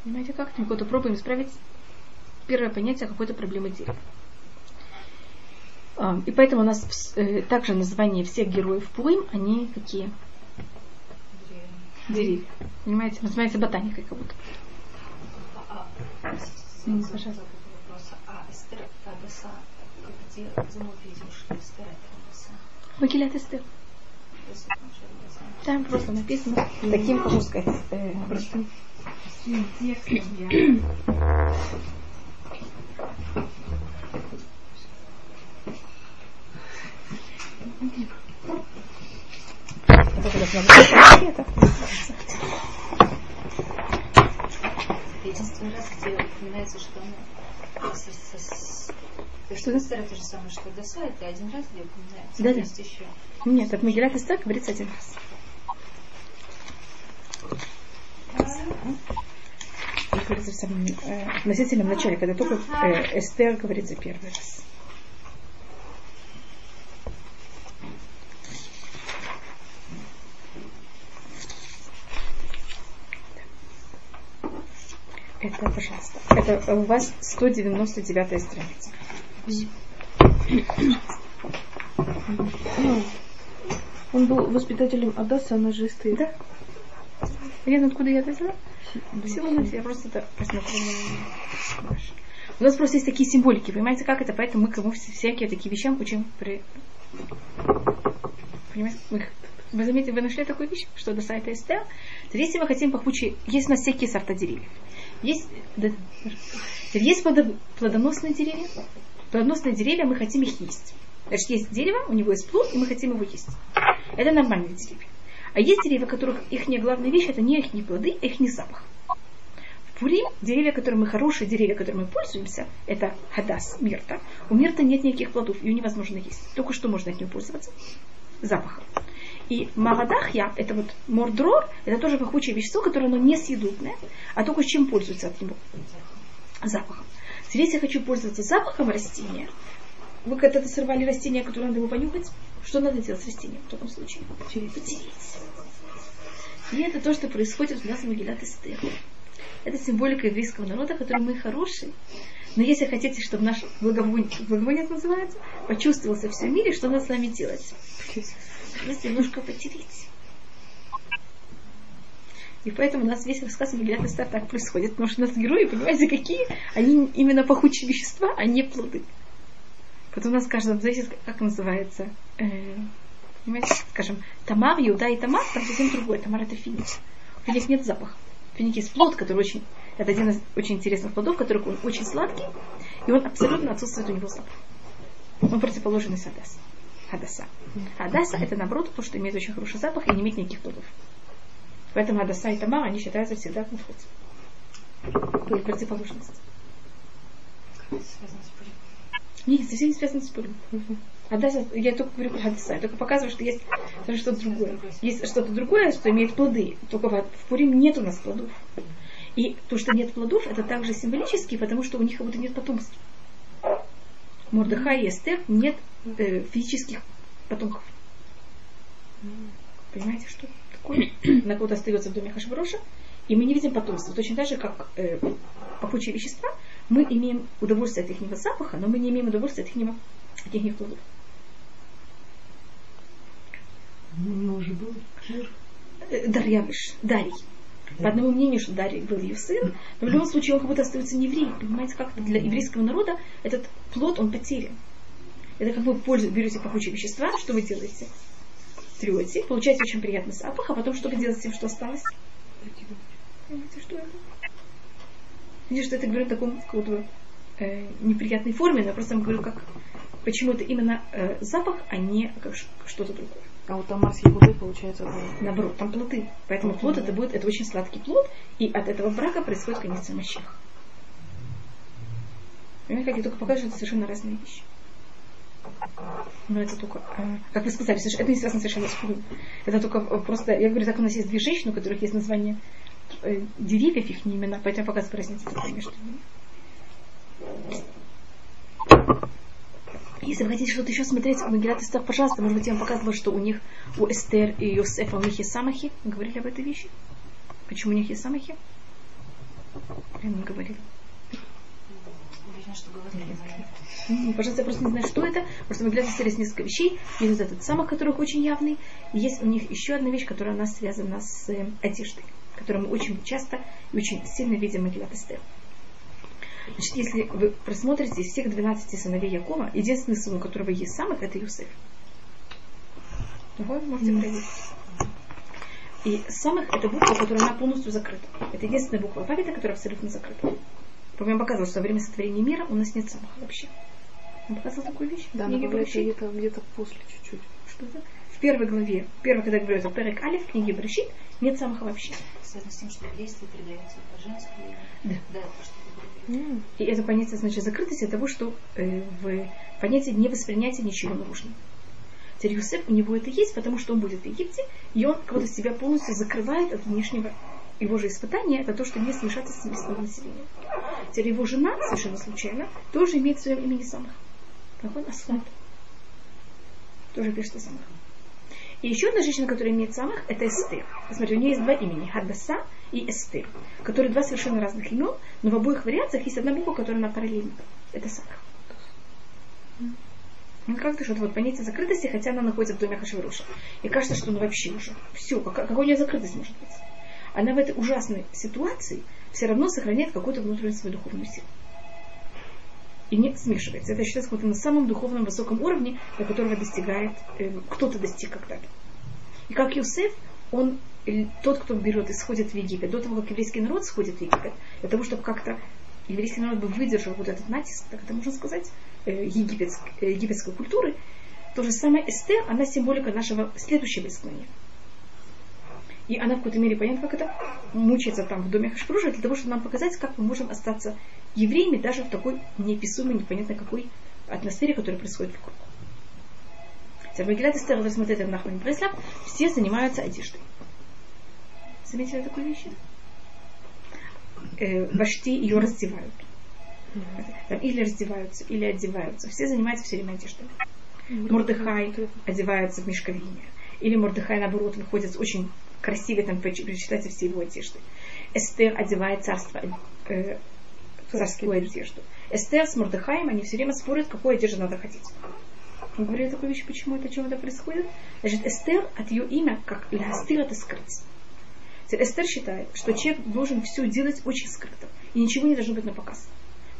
Понимаете как? Мы кого-то пробуем исправить первое понятие какой-то проблемы дерева. А, И поэтому у нас э, также название всех героев Пурим, они какие? Деревья. Понимаете? Называется ботаникой как будто. А, а, извините, пожалуйста. А Что Эстер. Там просто написано таким, как сказать, э, Простым. единственный раз, где упоминается, что она со- со- Что да? Эстер это же самое, что Адаса, это один раз, где упоминается. Да-да. Есть еще. Нет, от Магилят Эстер говорится один раз. И говорится в самом э, относительном начале, когда только э, Эстер говорится первый раз. Это, пожалуйста, это у вас 199 страница. Ну, он был воспитателем Адаса, она же стоит. Да. Понятно, откуда я это взяла? Всего я просто это посмотрела. У нас просто есть такие символики, понимаете, как это? Поэтому мы кому всякие такие вещам учим при... Понимаете? Мы Вы заметили, вы нашли такую вещь, что до сайта Эстер. Если мы хотим пахучие, есть у нас всякие сорта деревьев. Есть, да, есть плодоносные деревья. Плодоносные деревья, мы хотим их есть. Значит, есть дерево, у него есть плод, и мы хотим его есть. Это нормальные деревья. А есть деревья, которых их не главная вещь, это не их не плоды, а их не запах. В Пурим деревья, которыми мы хорошие деревья, которыми мы пользуемся, это хадас, мирта. У мирта нет никаких плодов, ее невозможно есть. Только что можно от нее пользоваться? Запахом. И марадахья, это вот мордрор, это тоже пахучее вещество, которое оно не съедобное, а только чем пользуется от него? Запахом. Если я хочу пользоваться запахом растения, вы когда-то сорвали растение, которое надо его понюхать, что надо делать с растением в таком случае? Потереть. И это то, что происходит у нас в Магилат Эстер. Это символика еврейского народа, который мы хорошие. Но если хотите, чтобы наш благовоние, благовоние называется, почувствовался во всем мире, что надо с нами делать? Надо немножко потереть. И поэтому у нас весь рассказ Мегилят Эстер так происходит. Потому что у нас герои, понимаете, какие? Они именно пахучие вещества, а не плоды. Потом у нас каждом зависит, как называется. Э, понимаете, скажем, Тамар, Юда и Тамар, там совсем другое. Тамар это финик. У финик нет запаха. Финик есть плод, который очень... Это один из очень интересных плодов, который он очень сладкий, и он абсолютно отсутствует у него запах. Он противоположный Хадас. Хадаса. Хадаса это наоборот то, что имеет очень хороший запах и не имеет никаких плодов. Поэтому Хадаса и Тамар, они считаются всегда в мухот. То есть противоположность. Нет, совсем не связано с Пурим. Хадаса, я только говорю про Хадаса, я только показываю, что есть что-то другое. Есть что-то другое, что имеет плоды. Только в Пурим нет у нас плодов. И то, что нет плодов, это также символически, потому что у них как будто нет потомства. Мордыха и Эстер нет э, физических потомков. Понимаете, что такое? На кого-то остается в доме Хашброша, и мы не видим потомства. Точно так же, как э, пахучие вещества, мы имеем удовольствие от их запаха, но мы не имеем удовольствия от их, от их плодов. Может быть, э, Дарьявиш, Дарий. По одному мнению, что Дарий был ее сын, но в любом случае он как будто остается не евреем. Понимаете, как для еврейского народа этот плод, он потерян. Это как вы пользу, берете пахучие вещества, что вы делаете? Трете, получаете очень приятный запах, а потом что вы делаете с тем, что осталось? Понимаете, что это? Видишь, что это говорю в таком какой-то э, неприятной форме, но я просто вам говорю, как, почему это именно э, запах, а не как что-то другое. А вот там марс Егуды получается было. Наоборот, там плоды. Поэтому плод это будет, это очень сладкий плод, и от этого брака происходит конец мощах. Понимаете, как я только покажу, это совершенно разные вещи. Но это только, э, как вы сказали, это не связано совершенно с фурим. Это только просто, я говорю, так у нас есть две женщины, у которых есть название э, деревьев, их не имена, поэтому я показываю разницу между ними. Если вы хотите что-то еще смотреть у Магилат Эстер, пожалуйста, может быть, я вам показывала, что у них, у Эстер и Йосефа, у них есть самахи. Мы говорили об этой вещи? Почему у них есть самахи? Я не говорила. Ну, пожалуйста, я просто не знаю, что это. Просто мы глядим есть несколько вещей. Есть вот этот самых, которых очень явный. И есть у них еще одна вещь, которая у нас связана с э, одеждой, которую мы очень часто и очень сильно видим в Магилат Эстер. Значит, если вы просмотрите из всех 12 сыновей Якова, единственный сын, у которого есть самых, это Юсеф. Вы можете проверить. И самых это буква, которая она полностью закрыта. Это единственная буква алфавита, которая абсолютно закрыта. Помню, я показывала, что во время сотворения мира у нас нет самых вообще. Я показывала такую вещь? Да, но где-то, где-то после чуть-чуть. Что это? В первой главе, первой, когда говорю, это Перек Алиф, в книге Брашит, нет самых вообще. Связано с тем, что действие передается по женскому. Да. да и это понятие значит закрытости того, что э, в понятии невоспринятия ничего наружного. Теперь Юсеф, у него это есть, потому что он будет в Египте, и он будто себя полностью закрывает от внешнего его же испытания, это то, что не смешаться с местным населением. Теперь его жена, совершенно случайно, тоже имеет в своем имени самых. Какой Асфальт. Тоже пишет самых. И еще одна женщина, которая имеет самых, это Эстер. Посмотрите, у нее есть два имени, Хаддаса и Эстер, которые два совершенно разных имен, но в обоих вариациях есть одна буква, которая на параллельна. Это самых. Ну, как-то что-то вот понятие закрытости, хотя она находится в доме Хашвируша. И кажется, что ну вообще уже все, как, какая у нее закрытость может быть. Она в этой ужасной ситуации все равно сохраняет какую-то внутреннюю свою духовную силу и не смешивается. Это считается каким-то на самом духовном высоком уровне, до которого достигает, э, кто-то достиг когда-то. И как Юсеф, он тот, кто берет и сходит в Египет, до того, как еврейский народ сходит в Египет, для того, чтобы как-то еврейский народ бы выдержал вот этот натиск, так это можно сказать, э, египетской, э, египетской культуры, то же самое Эстер, она символика нашего следующего изгнания. И она в какой-то мере понятно, как это мучается там в доме Хашпруша, для того, чтобы нам показать, как мы можем остаться евреями даже в такой неописуемой, непонятно какой атмосфере, которая происходит вокруг. Магилат Эстер, рассмотреть Нахман Бреслав, все занимаются одеждой. Заметили такую вещь? Э, вожди ее раздевают. Или раздеваются, или одеваются. Все занимаются все время одеждой. Мордыхай одевается в мешковине. Или Мордыхай, наоборот, выходит очень красиво, там перечитайте все его одежды. Эстер одевает царство, э, царскую одежду. Эстер с Мордыхаем, они все время спорят, какую одежду надо ходить. Мы говорили такую вещь, почему это, чем это происходит. Значит, Эстер от ее имя, как Лястир, это скрыть. Эстер считает, что человек должен все делать очень скрыто. И ничего не должно быть на показ.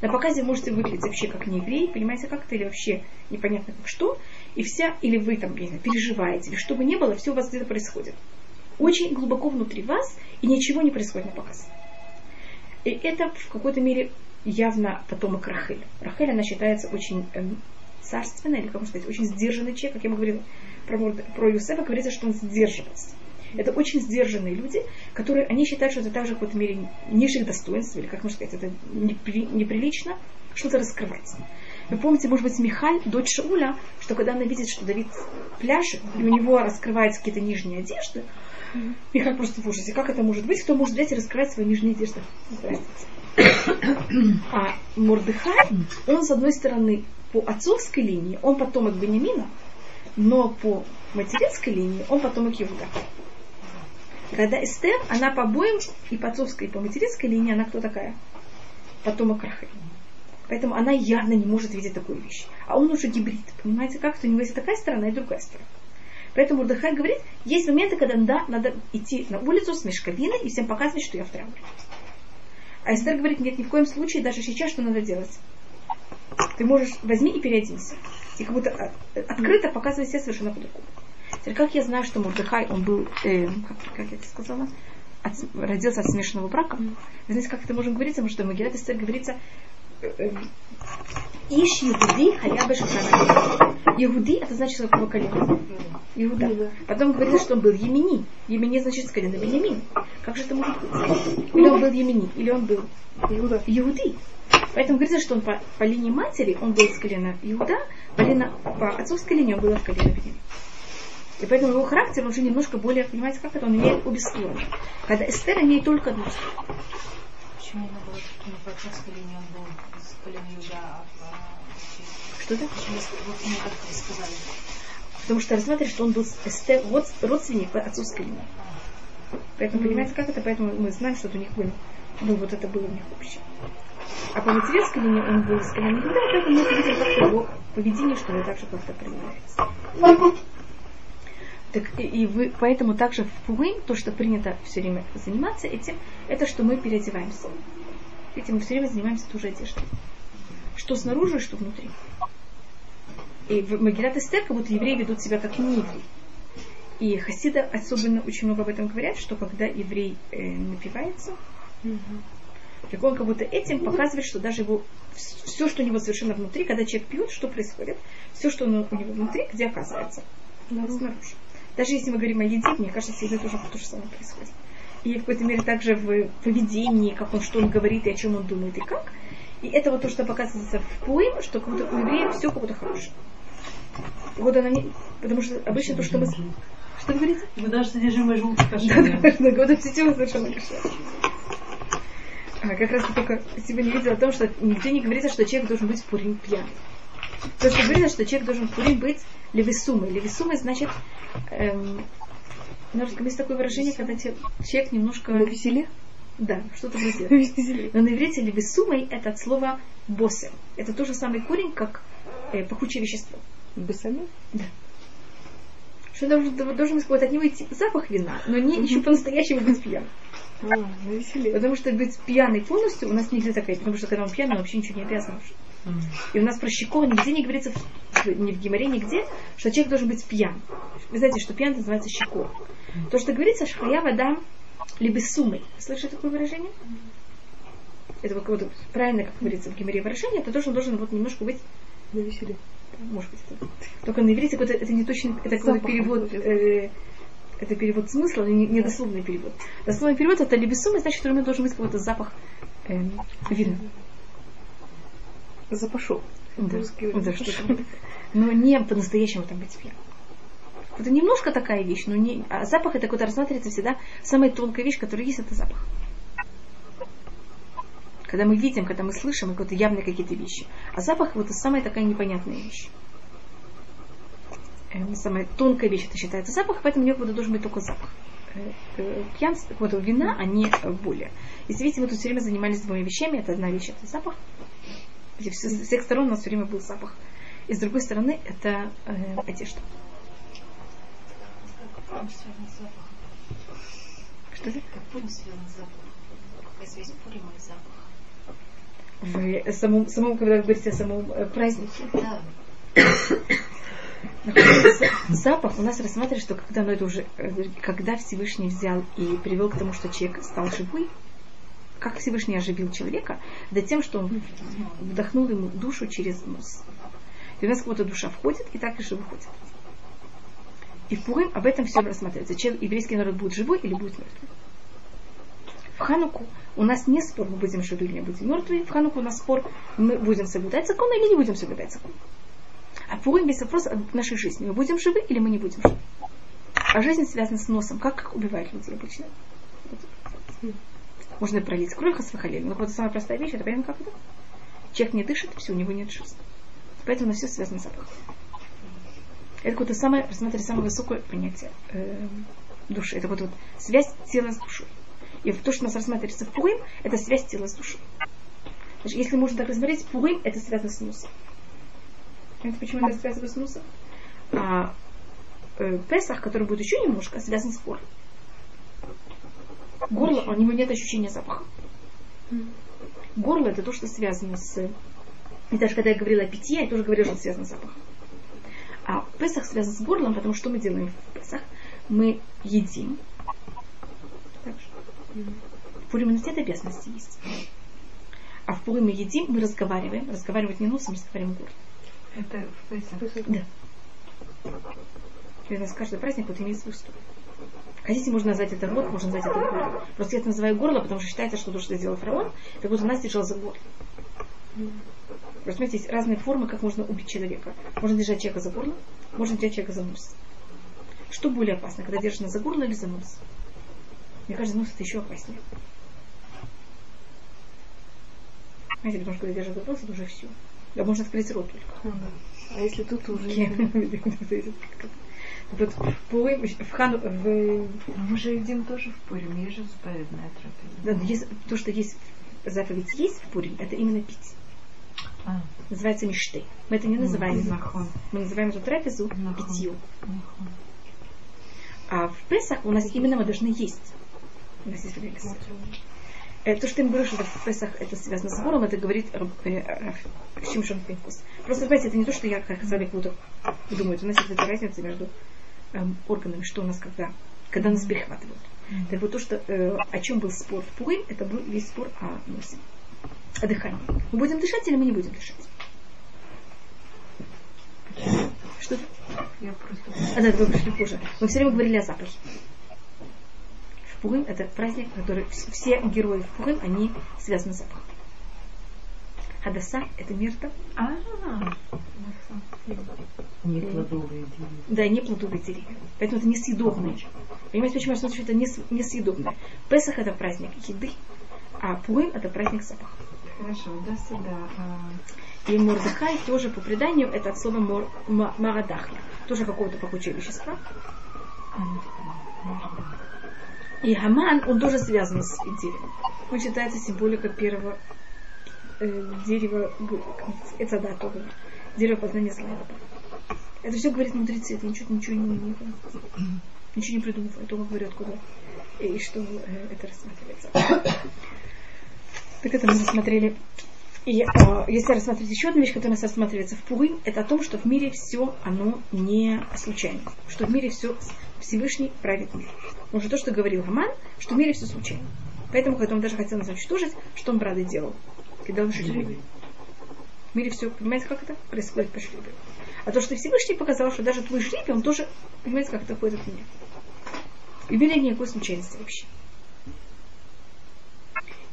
На показе можете выглядеть вообще как не еврей, понимаете, как-то, или вообще непонятно как что. И вся, или вы там, не знаю, переживаете, или что бы ни было, все у вас где-то происходит. Очень глубоко внутри вас, и ничего не происходит на показ. И это в какой-то мере явно потомок Рахель. Рахель, она считается очень эм, царственной, или, как можно сказать, очень сдержанный человек, как я говорила про, про Юсефа, говорится, что он сдерживается. Это очень сдержанные люди, которые, они считают, что это также в какой-то мере ниже их достоинств, или, как можно сказать, это непри, неприлично что-то раскрывать. Вы помните, может быть, Михаль, дочь Шауля, что когда она видит, что Давид пляшет, и у него раскрываются какие-то нижние одежды, mm-hmm. Михаль просто в ужасе. Как это может быть? Кто может взять и раскрывать свои нижние одежды? А Мордыхай, он, с одной стороны, по отцовской линии, он потомок Бенемина, но по материнской линии он потомок Иуда. Когда Эстер, она по обоим, и по отцовской, и по материнской линии, она кто такая? Потомок Рахель. Поэтому она явно не может видеть такую вещь. А он уже гибрид. Понимаете, как? У него есть такая сторона и другая сторона. Поэтому Мурдыхай говорит, есть моменты, когда да, надо идти на улицу с мешковиной и всем показывать, что я в трауре. А Эстер говорит, нет, ни в коем случае, даже сейчас что надо делать? Ты можешь, возьми и переоденься. И как будто э, открыто показывай себя совершенно по-другому. Теперь как я знаю, что Мордыхай, он был, э, как, как я это сказала, от, родился от смешанного брака. Вы знаете, как это можем говорить, потому что в Магилат Эстер говорится, Иш Иуди Хаяба Шушана. Иуди это значит какого колена? Иуда. Потом говорится, что он был Емени. Емени значит с колена Бенемин. Как же это может быть? Или он был Емени, или он был Иуда. Иуди. Поэтому говорится, что он по, по линии матери он был с колена Иуда, по, лина, по отцовской линии он был от колена Бенемин. И поэтому его характер уже немножко более, понимаете, как это, он имеет обе стороны. Когда Эстер имеет только одну сторону. Почему не было не по отцовской линии он был с колена Иуда, а. Что это? Почему, вот мне как вы сказали. Потому что рассматривает, что он был Эстер, вот родственник по отцовской линии. Поэтому, mm-hmm. понимаете, как это? Поэтому мы знаем, что у них были, ну, вот это было у них общее. А по материнской линии он был с колена Иуда, поэтому мы видим как-то его поведение, что он также как-то проявляется. Так, и, и вы, поэтому также в Пурим, то, что принято все время заниматься этим, это что мы переодеваемся. Видите, мы все время занимаемся той же одеждой. Что снаружи, что внутри. И в Магилат Эстер, как будто евреи ведут себя как не евреи. И хасида особенно очень много об этом говорят, что когда еврей э, напивается, так он как будто этим показывает, что даже его все, что у него совершенно внутри, когда человек пьет, что происходит? Все, что у него внутри, где оказывается? Снаружи. Даже если мы говорим о еде, мне кажется, с едой тоже то же самое происходит. И в какой-то мере также в поведении, как он, что он говорит и о чем он думает и как. И это вот то, что показывается в Пуим, что как будто у еврея все как будто хорошее. Вот она не... Потому что обычно то, что мы... Что вы говорите? Вы даже содержимое желудка Да, да, да, вот все совершенно кошерно. А, как раз только сегодня видела о том, что нигде не говорится, что человек должен быть Пурим пьяный. То, что говорится, что человек должен Пурим быть левисумой. Левисумой значит, эм, русском есть такое выражение, когда человек немножко... На веселе? Да, что-то веселе. Но на иврите левисумой это от слова боссе. Это тот же самый корень, как э, пахучее вещество. Бесами? Да. Что должен, должен вот от него идти запах вина, но не еще по-настоящему быть пьяным. А, веселе. Потому что быть пьяный полностью у нас нельзя такая, потому что когда он пьяный, он вообще ничего не обязан. И у нас про щекор нигде не говорится, ни в Гимаре, нигде, что человек должен быть пьян. Вы знаете, что пьян называется щекор. То, что говорится, шхая вода либо сумой. Слышали такое выражение? Это вот, вот правильно, как говорится в Гимаре выражение, это должен, должен вот немножко быть На веселе. может быть, это- только на иврите какой-то, это не точно, это какой-то перевод, э, это перевод смысла, но не, не дословный перевод. Дословный перевод это либесум, значит, что у меня должен быть какой-то запах эм, вина. Запашок. Да, да. Но не по-настоящему там быть пьяным. Это немножко такая вещь, но не, а запах это какой-то рассматривается всегда самая тонкая вещь, которая есть, это запах. Когда мы видим, когда мы слышим какие-то явные какие-то вещи. А запах вот это самая такая непонятная вещь. Эм, самая тонкая вещь это считается запах, поэтому у него должен быть только запах. Э, э, Пьянство, вот вина, а не э, более. Если видите, мы тут все время занимались двумя вещами. Это одна вещь, это запах. С всех сторон у нас все время был запах. И с другой стороны, это э, одежда. Что это? Как Пурим связан с запахом? Какая связь Пурима и запаха? В самом, самом, когда вы говорите о самом э, празднике, Да, запах у нас рассматривается, что когда, ну, это уже, э, когда Всевышний взял и привел к тому, что человек стал живой, как Всевышний оживил человека, да тем, что он вдохнул ему душу через нос. И у нас будто душа входит, и так же выходит. И в Пурим об этом все рассматривается. Чем еврейский народ будет живой или будет мертвый. В Хануку у нас не спор, мы будем живы или не будем мертвы. В Хануку у нас спор, мы будем соблюдать закон или не будем соблюдать закон. А Пурим весь вопрос о нашей жизни. Мы будем живы или мы не будем живы. А жизнь связана с носом. Как, как убивают людей обычно? Вот. Можно пролить кровь хасвахалель. Но вот самая простая вещь, это понятно как это? Человек не дышит, все, у него нет жизни. Поэтому все связано с запахом. Это какое-то самое, рассматривать самое высокое понятие э, души. Это вот, вот связь тела с душой. И то, что у нас рассматривается в Пурим, это связь тела с душой. Значит, если можно так рассмотреть, Пурим это связано с носом. Понимаете, почему это связано с носом? А э, Песах, который будет еще немножко, связан с горлом. Горло, у него нет ощущения запаха. Горло это то, что связано с... И даже когда я говорила о питье, я тоже говорила, что это связано с запахом. А Песах связан с горлом, потому что мы делаем в Песах? Мы едим. Так же. В Пурим у нас нет обязанности есть. А в Пурим мы едим, мы разговариваем. Разговаривать не носом, разговариваем горлом. Это в Песах. Да. И у нас каждый праздник вот имеет свою историю. Хотите, можно назвать это рот, можно назвать это горло. Просто я это называю горло, потому что считается, что то, что сделал фараон, так вот нас держал за горло. Понимаете, есть разные формы, как можно убить человека. Можно держать человека за горло, можно держать человека за нос. Что более опасно, когда держишь за горло или за нос? Мне кажется, нос это еще опаснее. Знаете, потому что когда держишь за горло, это уже все. Да можно открыть рот только. А если тут уже... Вот в Пурим, в Хану, в, Но мы же едим тоже в Пурим, есть же заповедная трапеза. да, есть- то, что есть заповедь есть в Пурим, это именно пить. А, Называется мишты. Мы это не называем. нахон, Мы называем эту трапезу Нахон. питью. нахон. А в Песах у нас именно мы должны есть. У нас есть время. Э, То, что им говорю, что в Песах это связано с горлом, это говорит э, Шимшон Пинкус. Просто, знаете, это не то, что я, как сказали, буду думать. У нас есть разница между органами, что у нас когда, когда нас перехватывают. Так вот то, что, э, о чем был спор в Пурим, это был весь спор о носе, о дыхании. Мы будем дышать или мы не будем дышать? Что? Я просто... А, да, вы пришли позже. Мы все время говорили о запахе. В Пурим это праздник, который вс- все герои в Пурим, они связаны с запахом. Хадаса – это мирта, А, не плодовые деревья. да, не плодовые деревья. Поэтому это несъедобное. Понимаете, почему я что это нес- несъедобное? Песах – это праздник еды, а Пурим – это праздник запаха. Хорошо, да, сюда. А, И Мордыхай тоже по преданию это от слова мор, ма- марадахля. Тоже какого-то пахучего вещества. И Хаман, он тоже связан с деревом. Он считается символикой первого э, дерева Эцада тоже. Дерево познания добра. Это все говорит мудрецы, это ничего, ничего не, не, ничего не придумываю, только говорю откуда и что э, это рассматривается. Так это мы рассмотрели И э, если рассматривать еще одну вещь, которая у нас рассматривается в Пурим, это о том, что в мире все, оно не случайно. Что в мире все Всевышний правит мир. Уже то, что говорил Гаман, что в мире все случайно. Поэтому, когда он даже хотел нас уничтожить, что он, правда, делал? Кидал жребий. Мире все, понимаете, как это происходит по жребию. А то, что Всевышний показал, что даже твой жребий, он тоже, понимаете, как это ходит от меня. И мире никакой случайности вообще.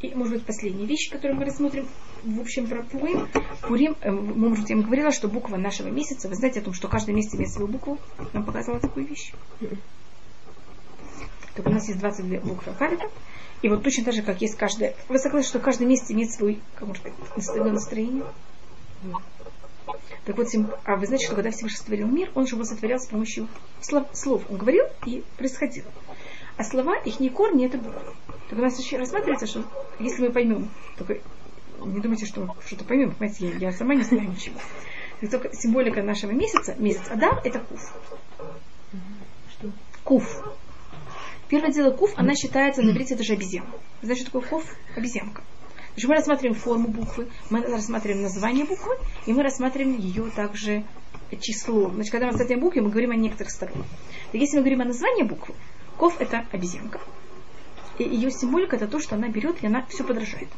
И, может быть, последняя вещь, которую мы рассмотрим, в общем, про Пурим. Пурим, э, может быть, я вам говорила, что буква нашего месяца, вы знаете о том, что каждый месяц имеет свою букву. Нам показала такую вещь. Так у нас есть 22 буквы алфавита. И вот точно так же, как есть каждая... Вы согласны, что каждый месяц имеет свой, как можно сказать, настроение? Так вот, а вы знаете, что когда Всевышний сотворил мир, он же его сотворял с помощью слов. слов. Он говорил и происходило. А слова, их не корни, это буквы. Так у нас еще рассматривается, что если мы поймем, только не думайте, что что-то поймем, понимаете, я, я сама не знаю ничего. Так только символика нашего месяца, месяц Адам, это куф. Что? Куф. Первое дело куф, она считается, на иврите это же обезьяна. Знаете, что такое куф? Обезьянка. Значит, мы рассматриваем форму буквы, мы рассматриваем название буквы, и мы рассматриваем ее также число. Значит, когда мы рассматриваем буквы, мы говорим о некоторых сторонах. Если мы говорим о названии буквы, ков это обезьянка. И ее символика это то, что она берет, и она все подражает.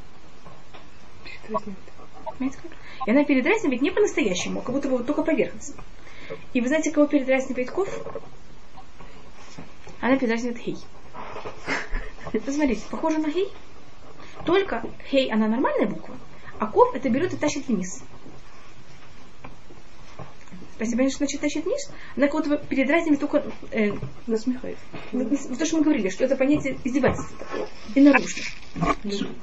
Понимаете как? И она передразнивает не по-настоящему, а как будто бы вот только поверхностно. И вы знаете, кого передразнивает ков? Она передразнивает хей. Посмотрите, похоже на хей? Только хей, она нормальная буква, а ков это берет и тащит вниз. Спасибо, что значит тащит вниз. Она будто передразнивает только... Э, Насмехает. То, что мы говорили, что это понятие издевательства такое. И наружно.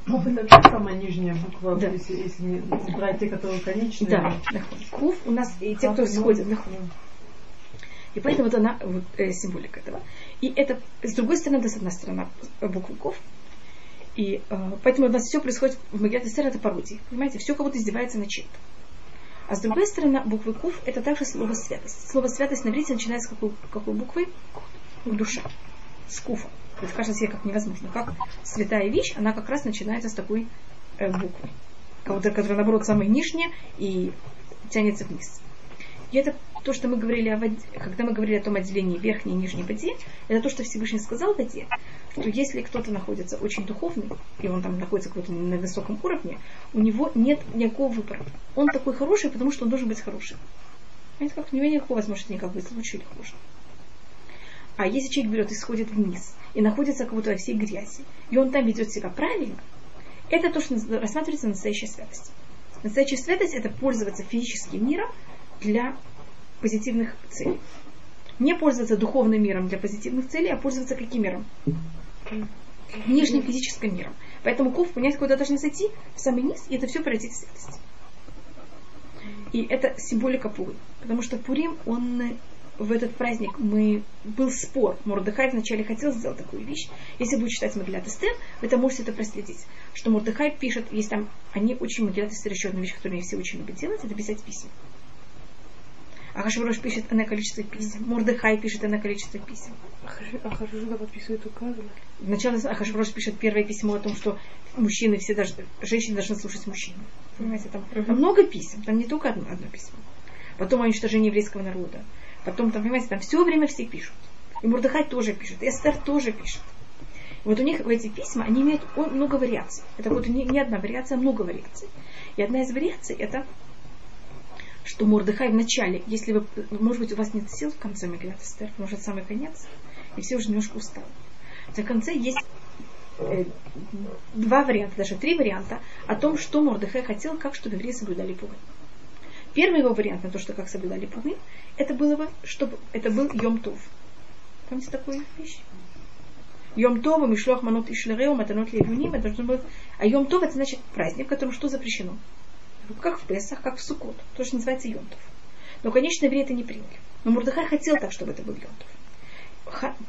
Куф это вообще самая нижняя буква, да. если, если не брать те, которые конечные. Да, Куф у нас и те, кто сходят. И поэтому вот она вот, э, символика этого. И это, с другой стороны, это с одной стороны буквы Ков, и э, поэтому у нас все происходит в Магиат Эстер, это пародии. Понимаете, все кого-то издевается на чем-то. А с другой стороны, буквы Куф это также слово святость. Слово святость на иврите начинается с какой, какой буквы? Душа. С куфа. Это кажется себе как невозможно. Как святая вещь, она как раз начинается с такой э, буквы. Которая, наоборот, самая нижняя и тянется вниз. И это то, что мы говорили о воде, когда мы говорили о том отделении верхней и нижней воде, это то, что Всевышний сказал воде, что если кто-то находится очень духовный, и он там находится какой-то на высоком уровне, у него нет никакого выбора. Он такой хороший, потому что он должен быть хорошим. Понимаете, как у него никакой возможности никак быть лучше хуже. А если человек берет и сходит вниз, и находится как будто во всей грязи, и он там ведет себя правильно, это то, что рассматривается настоящая святость. Настоящая святость – это пользоваться физическим миром для позитивных целей. Не пользоваться духовным миром для позитивных целей, а пользоваться каким миром? Внешним физическим миром. Поэтому кув, понять, куда должны зайти, в самый низ, и это все пройти в святость. И это символика Пурим. Потому что Пурим, он в этот праздник мы был спор. Мордыхай вначале хотел сделать такую вещь. Если будет читать Магилат Эстер, вы это можете это проследить. Что Мордыхай пишет, есть там, они очень Магилат Эстер, еще одна вещь, которую они все очень любят делать, это писать письма. Ахашвирош пишет на количество писем. Мордыхай пишет на количество писем. Ахашвирош подписывает указы. Сначала Ахашвирош пишет первое письмо о том, что мужчины все должны, женщины должны слушать мужчин. Понимаете, там, там много писем, там не только одно, одно письмо. Потом о уничтожении еврейского народа. Потом, там, понимаете, там все время все пишут. И Мурдыхай тоже пишет, и Эстер тоже пишет. И вот у них эти письма, они имеют много вариаций. Это вот не, не одна вариация, а много вариаций. И одна из вариаций это что Мордыхай в начале, если вы, может быть, у вас нет сил в конце Мегилат Эстер, это самый конец, и все уже немножко устали. В конце есть э, два варианта, даже три варианта о том, что Мордыхай хотел, как чтобы евреи соблюдали Пурим. Первый его вариант на то, что как соблюдали Пурим, это было бы, чтобы это был Йом Тов. Помните такую вещь? Йом Това, Мишлох Манут Ишлереу, Матанот Левуним, это должно быть... А Йом Това это значит праздник, в котором что запрещено? Как в Песах, как в Суккот, то, что называется Йонтов. Но, конечно, евреи это не приняли. Но Мурдыхай хотел так, чтобы это был Йонтов.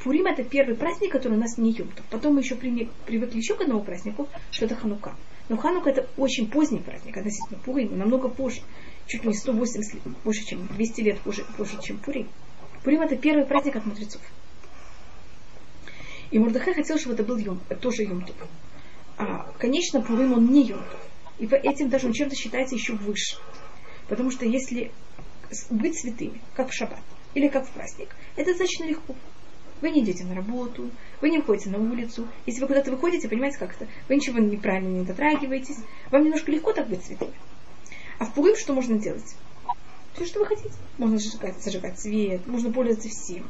Пурим это первый праздник, который у нас не Йонтов. Потом мы еще привыкли еще к одному празднику, что это Ханука. Но Ханука это очень поздний праздник относительно Пурим, намного позже. Чуть не 180 лет, больше, чем 200 лет позже, позже чем Пурим. Пурим это первый праздник от мудрецов. И Мурдыхай хотел, чтобы это был Йом, тоже Йом А, конечно, Пурим он не Йом И по этим даже он чем-то считается еще выше. Потому что если быть святыми, как в шаббат, или как в праздник, это достаточно легко. Вы не идете на работу, вы не выходите на улицу. Если вы куда-то выходите, понимаете, как это? Вы ничего неправильно не дотрагиваетесь. Вам немножко легко так быть святыми. А в Пурим что можно делать? Все, что вы хотите. Можно зажигать, зажигать свет, можно пользоваться всем.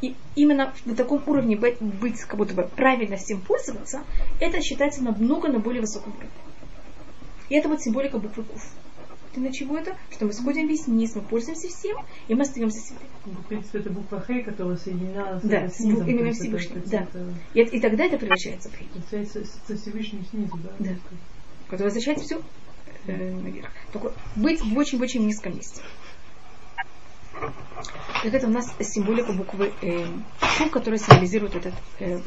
И именно на таком уровне быть, как будто бы правильно всем пользоваться, это считается намного на более высоком уровне. И это вот символика буквы Куф. Для чего это? Что мы сходим весь вниз, мы пользуемся всем, и мы остаемся святыми. Ну, в принципе, это буква Хей, которая соединена да, с низом. именно Всевышним. Да. Это, и, и тогда это превращается в Хей. Связь со Всевышним снизу, да? Да. Который означает все э, наверх. Только быть в очень-очень низком месте. Так это у нас символика буквы э, Ку, которая символизирует этот э,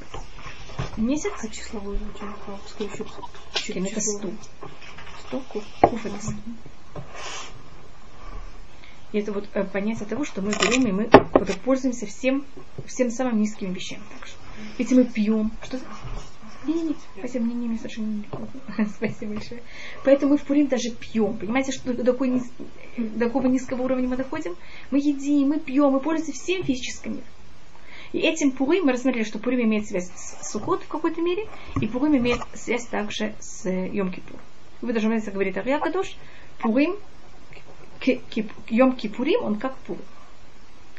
месяц. А числовой очень Кем это сту. Сто куф. Куф это сту. И это вот э, понятие того, что мы берем и мы вот, пользуемся всем, всем самым низкими вещами. Ведь мы пьем. Что не-не-не, спасибо, мне не совершенно не Спасибо большое. Поэтому мы в Пурим даже пьем. Понимаете, что до, такой низ... до какого низкого уровня мы доходим? Мы едим, мы пьем, мы пользуемся всем физическим миром. И этим Пурим мы рассмотрели, что Пурим имеет связь с Сукот в какой-то мере, и Пурим имеет связь также с Йом Кипур. Вы даже можете говорить о Кадош, Пурим, Йом Кипурим, он как Пурим.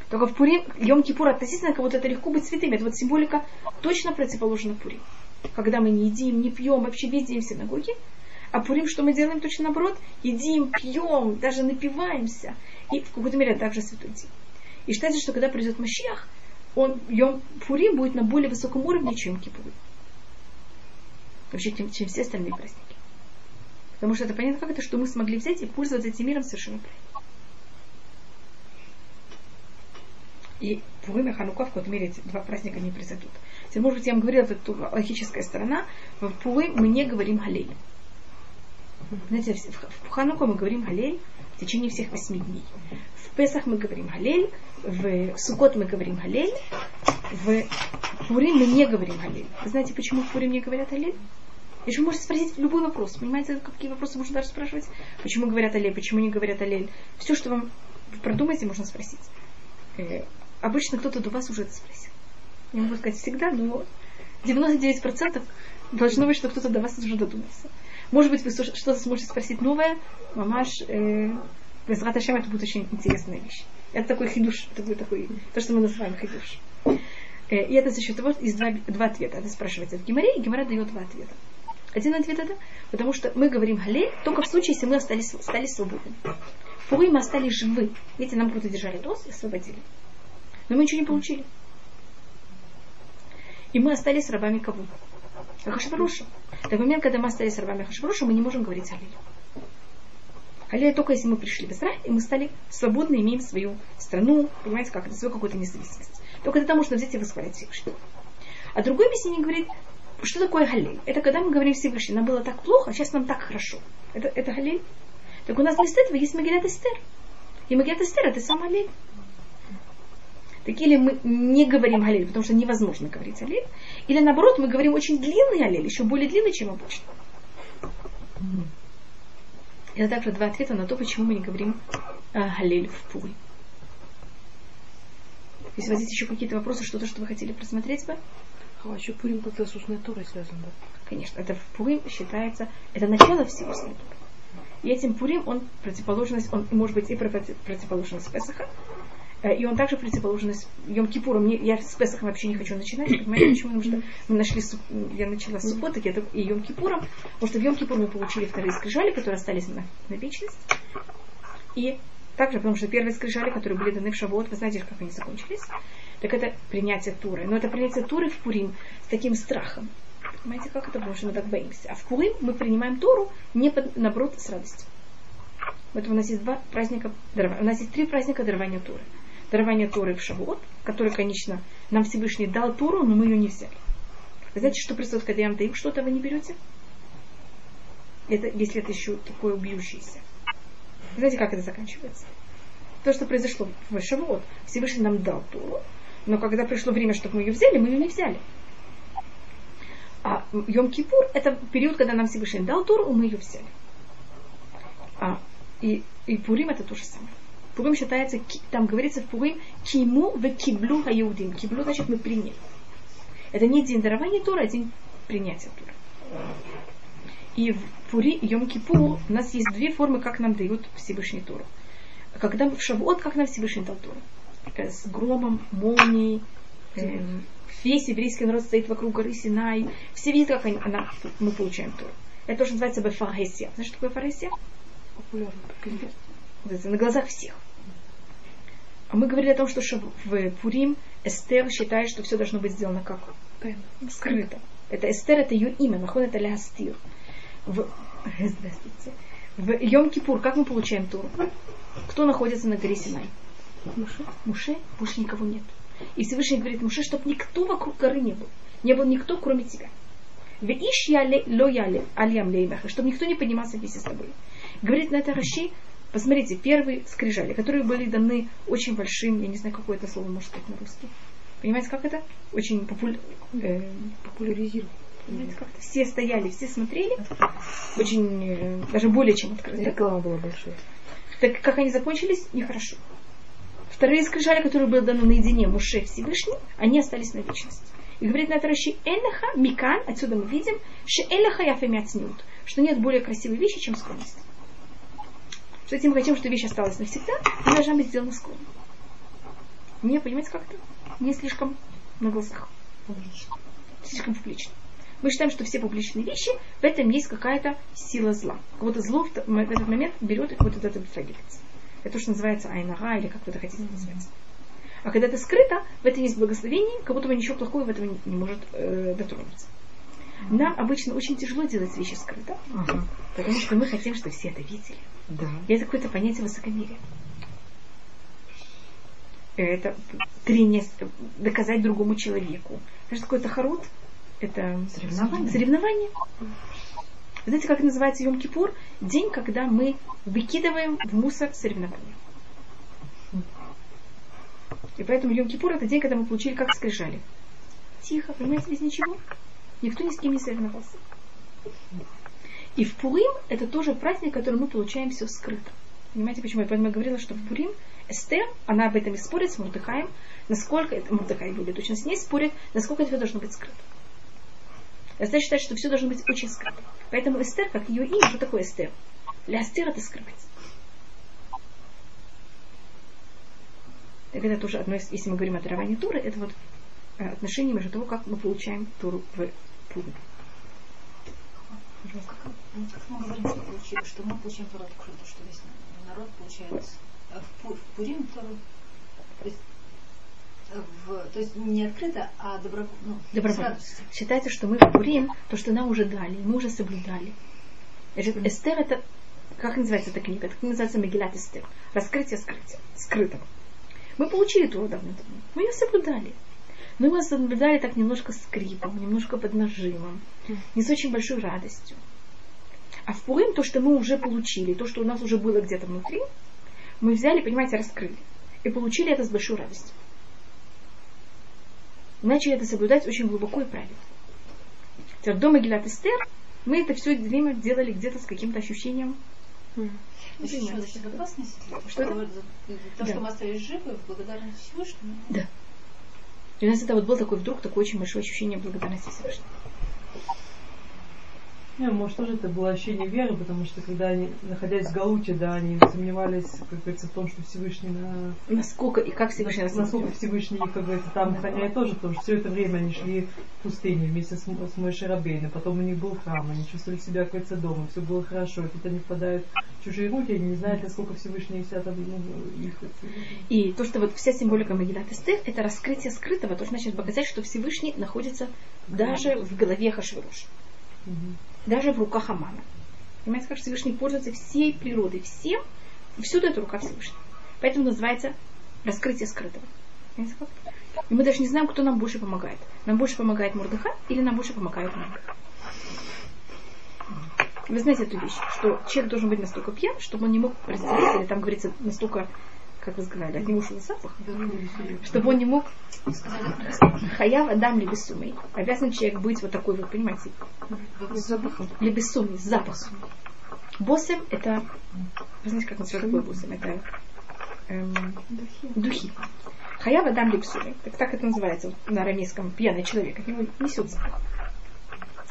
Только в Пурим, Йом Кипур относительно кого-то это легко быть святым. Это вот символика точно противоположна Пурим когда мы не едим, не пьем, вообще весь день в синагоге. А Пурим, что мы делаем точно наоборот? Едим, пьем, даже напиваемся. И в какой-то мере также святой день. И считается, что когда придет Машиах, он, Йом Пурим будет на более высоком уровне, чем Кипур. Вообще, чем, чем все остальные праздники. Потому что это понятно, как это, что мы смогли взять и пользоваться этим миром совершенно правильно. И Пурим и Ханука в какой-то мере эти два праздника не произойдут. Теперь, может быть, я вам говорила, это логическая сторона. В Пуры мы не говорим Галель. Знаете, в Хануку мы говорим Галель в течение всех восьми дней. В Песах мы говорим Галель, в Сукот мы говорим Галель, в Пурим мы не говорим Галель. Вы знаете, почему в Пурим не говорят Галель? Еще вы можете спросить любой вопрос. Понимаете, какие вопросы можно даже спрашивать? Почему говорят Алель, почему не говорят Алель? Все, что вам продумаете, можно спросить. Э, обычно кто-то до вас уже это спросил не могу сказать всегда, но 99% должно быть, что кто-то до вас уже додумался. Может быть, вы что-то сможете спросить новое, мамаш, э, без это будет очень интересная вещь. Это такой хидуш, будет такой, то, что мы называем хидуш. Э, и это за счет того, из два, два ответа. Это спрашивается в Гимаре, и Гимара дает два ответа. Один ответ это, потому что мы говорим галель только в случае, если мы остались, стали свободны. В Пуры мы остались живы. Видите, нам круто держали доз и освободили. Но мы ничего не получили. И мы остались рабами кого? Хашваруша. В момент, когда мы остались рабами Хашваруша, мы не можем говорить Аллилю. Аллилуйя только если мы пришли в Израиль, и мы стали свободны, имеем свою страну, понимаете, как это, свою какую-то независимость. Только тогда можно взять и восхвалять Всевышнего. А другой объяснение говорит, что такое Галиль? Это когда мы говорим Всевышний, нам было так плохо, а сейчас нам так хорошо. Это, это Галиль? Так у нас вместо этого есть Магилят Эстер. И Магилят Эстер это сам Галиль. Так или мы не говорим Галиль, потому что невозможно говорить Галиль, или наоборот, мы говорим очень длинный Галиль, еще более длинный, чем обычно. Это также два ответа на то, почему мы не говорим э, Галиль в Пури. Если у вас есть еще какие-то вопросы, что-то, что вы хотели просмотреть бы? А еще Пурим как-то с устной Торой связан, да? Конечно, это Пурим считается, это начало всего устной Торы. И этим Пурим, он противоположность, он может быть и противоположность Песаха, Э, и он также противоположен Йом Кипуром. Я с Песахом вообще не хочу начинать, понимаете, почему? Потому что мы нашли, я начала с субботы и Йом Кипуром, потому что в Йом Кипур мы получили вторые скрижали, которые остались на, на вечность. И также, потому что первые скрижали, которые были даны в Шавуот, вы знаете, как они закончились? Так это принятие Туры. Но это принятие Туры в Пурим с таким страхом. Понимаете, как это? Потому что мы так боимся. А в Пурим мы принимаем Туру, не под, наоборот, с радостью. Поэтому у нас есть два праздника, у нас есть три праздника дарования Туры дарование Торы в Шавуот, который, конечно, нам Всевышний дал Тору, но мы ее не взяли. Вы знаете, что происходит, когда я вам даю что-то, вы не берете? Это, если это еще такое убьющееся. Знаете, как это заканчивается? То, что произошло в Шавуот, Всевышний нам дал Тору, но когда пришло время, чтобы мы ее взяли, мы ее не взяли. А Йом Кипур – это период, когда нам Всевышний дал Тору, мы ее взяли. А, и, и Пурим это то же самое. Пурим считается, там говорится в Пурим, киму в киблу хаюдим. Киблу значит мы приняли. Это не день дарования Тора, а день принятия Тора. И в Пури и Йом Кипур у нас есть две формы, как нам дают Всевышний Тору. Когда в Шавуот, как нам Всевышний дал Тору? С громом, молнией, эм, весь еврейский народ стоит вокруг горы Синай. Все видят, как они- она, мы получаем Тору. Это то, что называется Бефаресия. Знаешь, что такое Фаресия? Популярно. На глазах всех. А мы говорили о том, что в Пурим Эстер считает, что все должно быть сделано как скрыто. Это Эстер, это ее имя, нахон это Лястир. В... Здравствуйте. В Йом-Кипур, как мы получаем Туру? Кто находится на горе Синай? Муше. Муше, больше никого нет. И Всевышний говорит Муше, чтобы никто вокруг горы не был. Не был никто, кроме тебя. В иш яле ло яле альям леймеха, чтобы никто не поднимался вместе с тобой. Говорит на это Раши, посмотрите, первые скрижали, которые были даны очень большим, я не знаю, какое это слово можно сказать на русский. Понимаете, как это? Очень популь... э, Популяризировал. Понимаете, как-то все стояли, все смотрели, очень, э, даже более чем открыто. Реклама была большая. Так как они закончились, нехорошо. Вторые скрижали, которые были даны наедине Муше Всевышний, они остались на вечность. И говорит на это Раши, Эллаха Микан, отсюда мы видим, что Эллаха Яфемяцнют, что нет более красивой вещи, чем скромность. Что этим мы хотим, что вещь осталась навсегда, и должна быть сделана скромно. Не, понимаете, как это? Не слишком на глазах. Слишком публично. Мы считаем, что все публичные вещи, в этом есть какая-то сила зла. Кого-то зло в этот момент берет и кого-то от этого притягивается. Это то, что называется айнара, или как вы это хотите назвать. А когда это скрыто, в этом есть благословение, как будто бы ничего плохого в этом не, не может э, дотронуться. Нам обычно очень тяжело делать вещи скрыто, Ага. потому что мы хотим, чтобы все это видели. Да. И это какое-то понятие высокомерия. Это трение, с- доказать другому человеку. Знаешь, какой-то харут? Это Соревнование. соревнование. Вы знаете, как называется Йом-Кипур? День, когда мы выкидываем в мусор соревнования. И поэтому Йом-Кипур это день, когда мы получили как скрижали. Тихо, понимаете, без ничего. Никто ни с кем не соревновался. И в Пурим это тоже праздник, который мы получаем все скрыто. Понимаете, почему? Я поэтому говорила, что в Пурим Эстер, она об этом и спорит с Мурдыхаем, насколько это, Мурдыхай более точно с ней спорит, насколько это должно быть скрыто. Эстер считает, что все должно быть очень скрыто. Поэтому Эстер, как ее имя, что такое Эстер? Для Эстер это скрывать. Так это тоже одно из, если мы говорим о даровании Туры, это вот э, отношение между того, как мы получаем Туру в Пурим. Как, как мы говорим, что, получи- что мы получаем Тору открыто, что весь народ получает э, в, Пу- в Пурим Тору. То есть, в- то есть не открыто, а добро, ну, Добровольно. Считается, что мы Пурим, то, что нам уже дали, мы уже соблюдали. Значит, Эстер это, как называется эта книга? Это называется Мегилат Эстер. Раскрытие скрытия, скрытого. Мы получили Тору давно-давно. Мы ее соблюдали. Но мы ее соблюдали так немножко скрипом, немножко под нажимом, не с очень большой радостью. А в Пурим то, что мы уже получили, то, что у нас уже было где-то внутри, мы взяли, понимаете, раскрыли. И получили это с большой радостью. Начали это соблюдать очень глубоко и правильно. Теперь до Магилат Эстер мы это все время делали где-то с каким-то ощущением. За безопасность, Что это? то, Да. что мы остались живы, благодарность Всевышнему. И у нас это вот был такой вдруг такое очень большое ощущение благодарности Всевышнему. Не, может, тоже это было ощущение веры, потому что когда они, находясь в Галуте, да, они сомневались, как говорится, в том, что Всевышний на... Насколько и как Всевышний нас Насколько. Всевышний, как говорится, там охраняет тоже, потому что все это время они шли в пустыне вместе с, с Мойшей Рабейном, потом у них был храм, они чувствовали себя, как говорится, дома, все было хорошо, и тут они впадают в чужие руки, они не знают, насколько Всевышний вся там, ну, их... И то, что вот вся символика Магилат Эстер, это раскрытие скрытого, то, что значит показать, что Всевышний находится даже в голове Хашвирош, Мгм. Даже в руках Амана. Понимаете, как Всевышний пользуется всей природой, всем, и всюду это рука Всевышнего. Поэтому называется раскрытие скрытого. Понимаете, как? И мы даже не знаем, кто нам больше помогает. Нам больше помогает Мурдыха или нам больше помогает Мага. Вы знаете эту вещь, что человек должен быть настолько пьян, чтобы он не мог разделить, или там говорится, настолько, как вы сказали, от него запах, чтобы он не мог хаяв адам ли бессумей. Обязан человек быть вот такой вот, понимаете, запахом. с запахом. Босем это, вы знаете, как называется такое босем? Это эм, духи. Хаява дам липсули. Так, так это называется на арамейском пьяный человек. От него несет запах.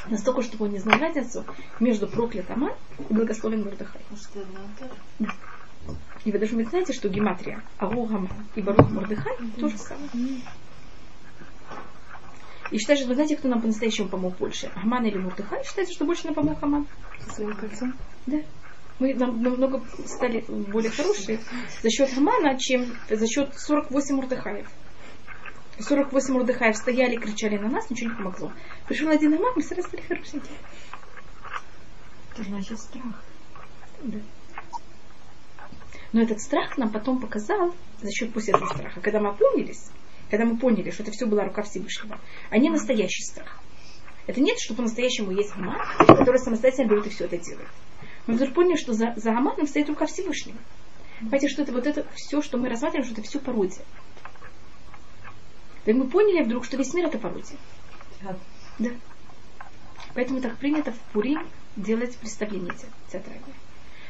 Настолько, чтобы он не знал разницу между проклятым и благословен Мордыхай. Да. И вы даже вы знаете, что гематрия Агу Гаман и Барух Мордыхай то же самое. И считается, что вы знаете, кто нам по-настоящему помог больше? Аман или Мурдыхай? Считается, что больше нам помог Аман. Со своим кольцом? Да. Мы нам, намного стали более хорошие за счет Амана, чем за счет 48 Мурдыхаев. 48 Мурдыхаев стояли, кричали на нас, ничего не помогло. Пришел один Аман, мы сразу стали хорошенькие. Это значит страх. Да. Но этот страх нам потом показал за счет пусть этого страха. Когда мы опомнились, когда мы поняли, что это все была рука Всевышнего, а не настоящий страх. Это нет, что по-настоящему есть Аман, который самостоятельно берет и все это делает. Мы вдруг поняли, что за, за Аманом стоит рука Всевышнего. Понимаете, что это вот это все, что мы рассматриваем, что это все пародия. Так мы поняли вдруг, что весь мир это пародия. Да. Поэтому так принято в Пурим делать представление театральное.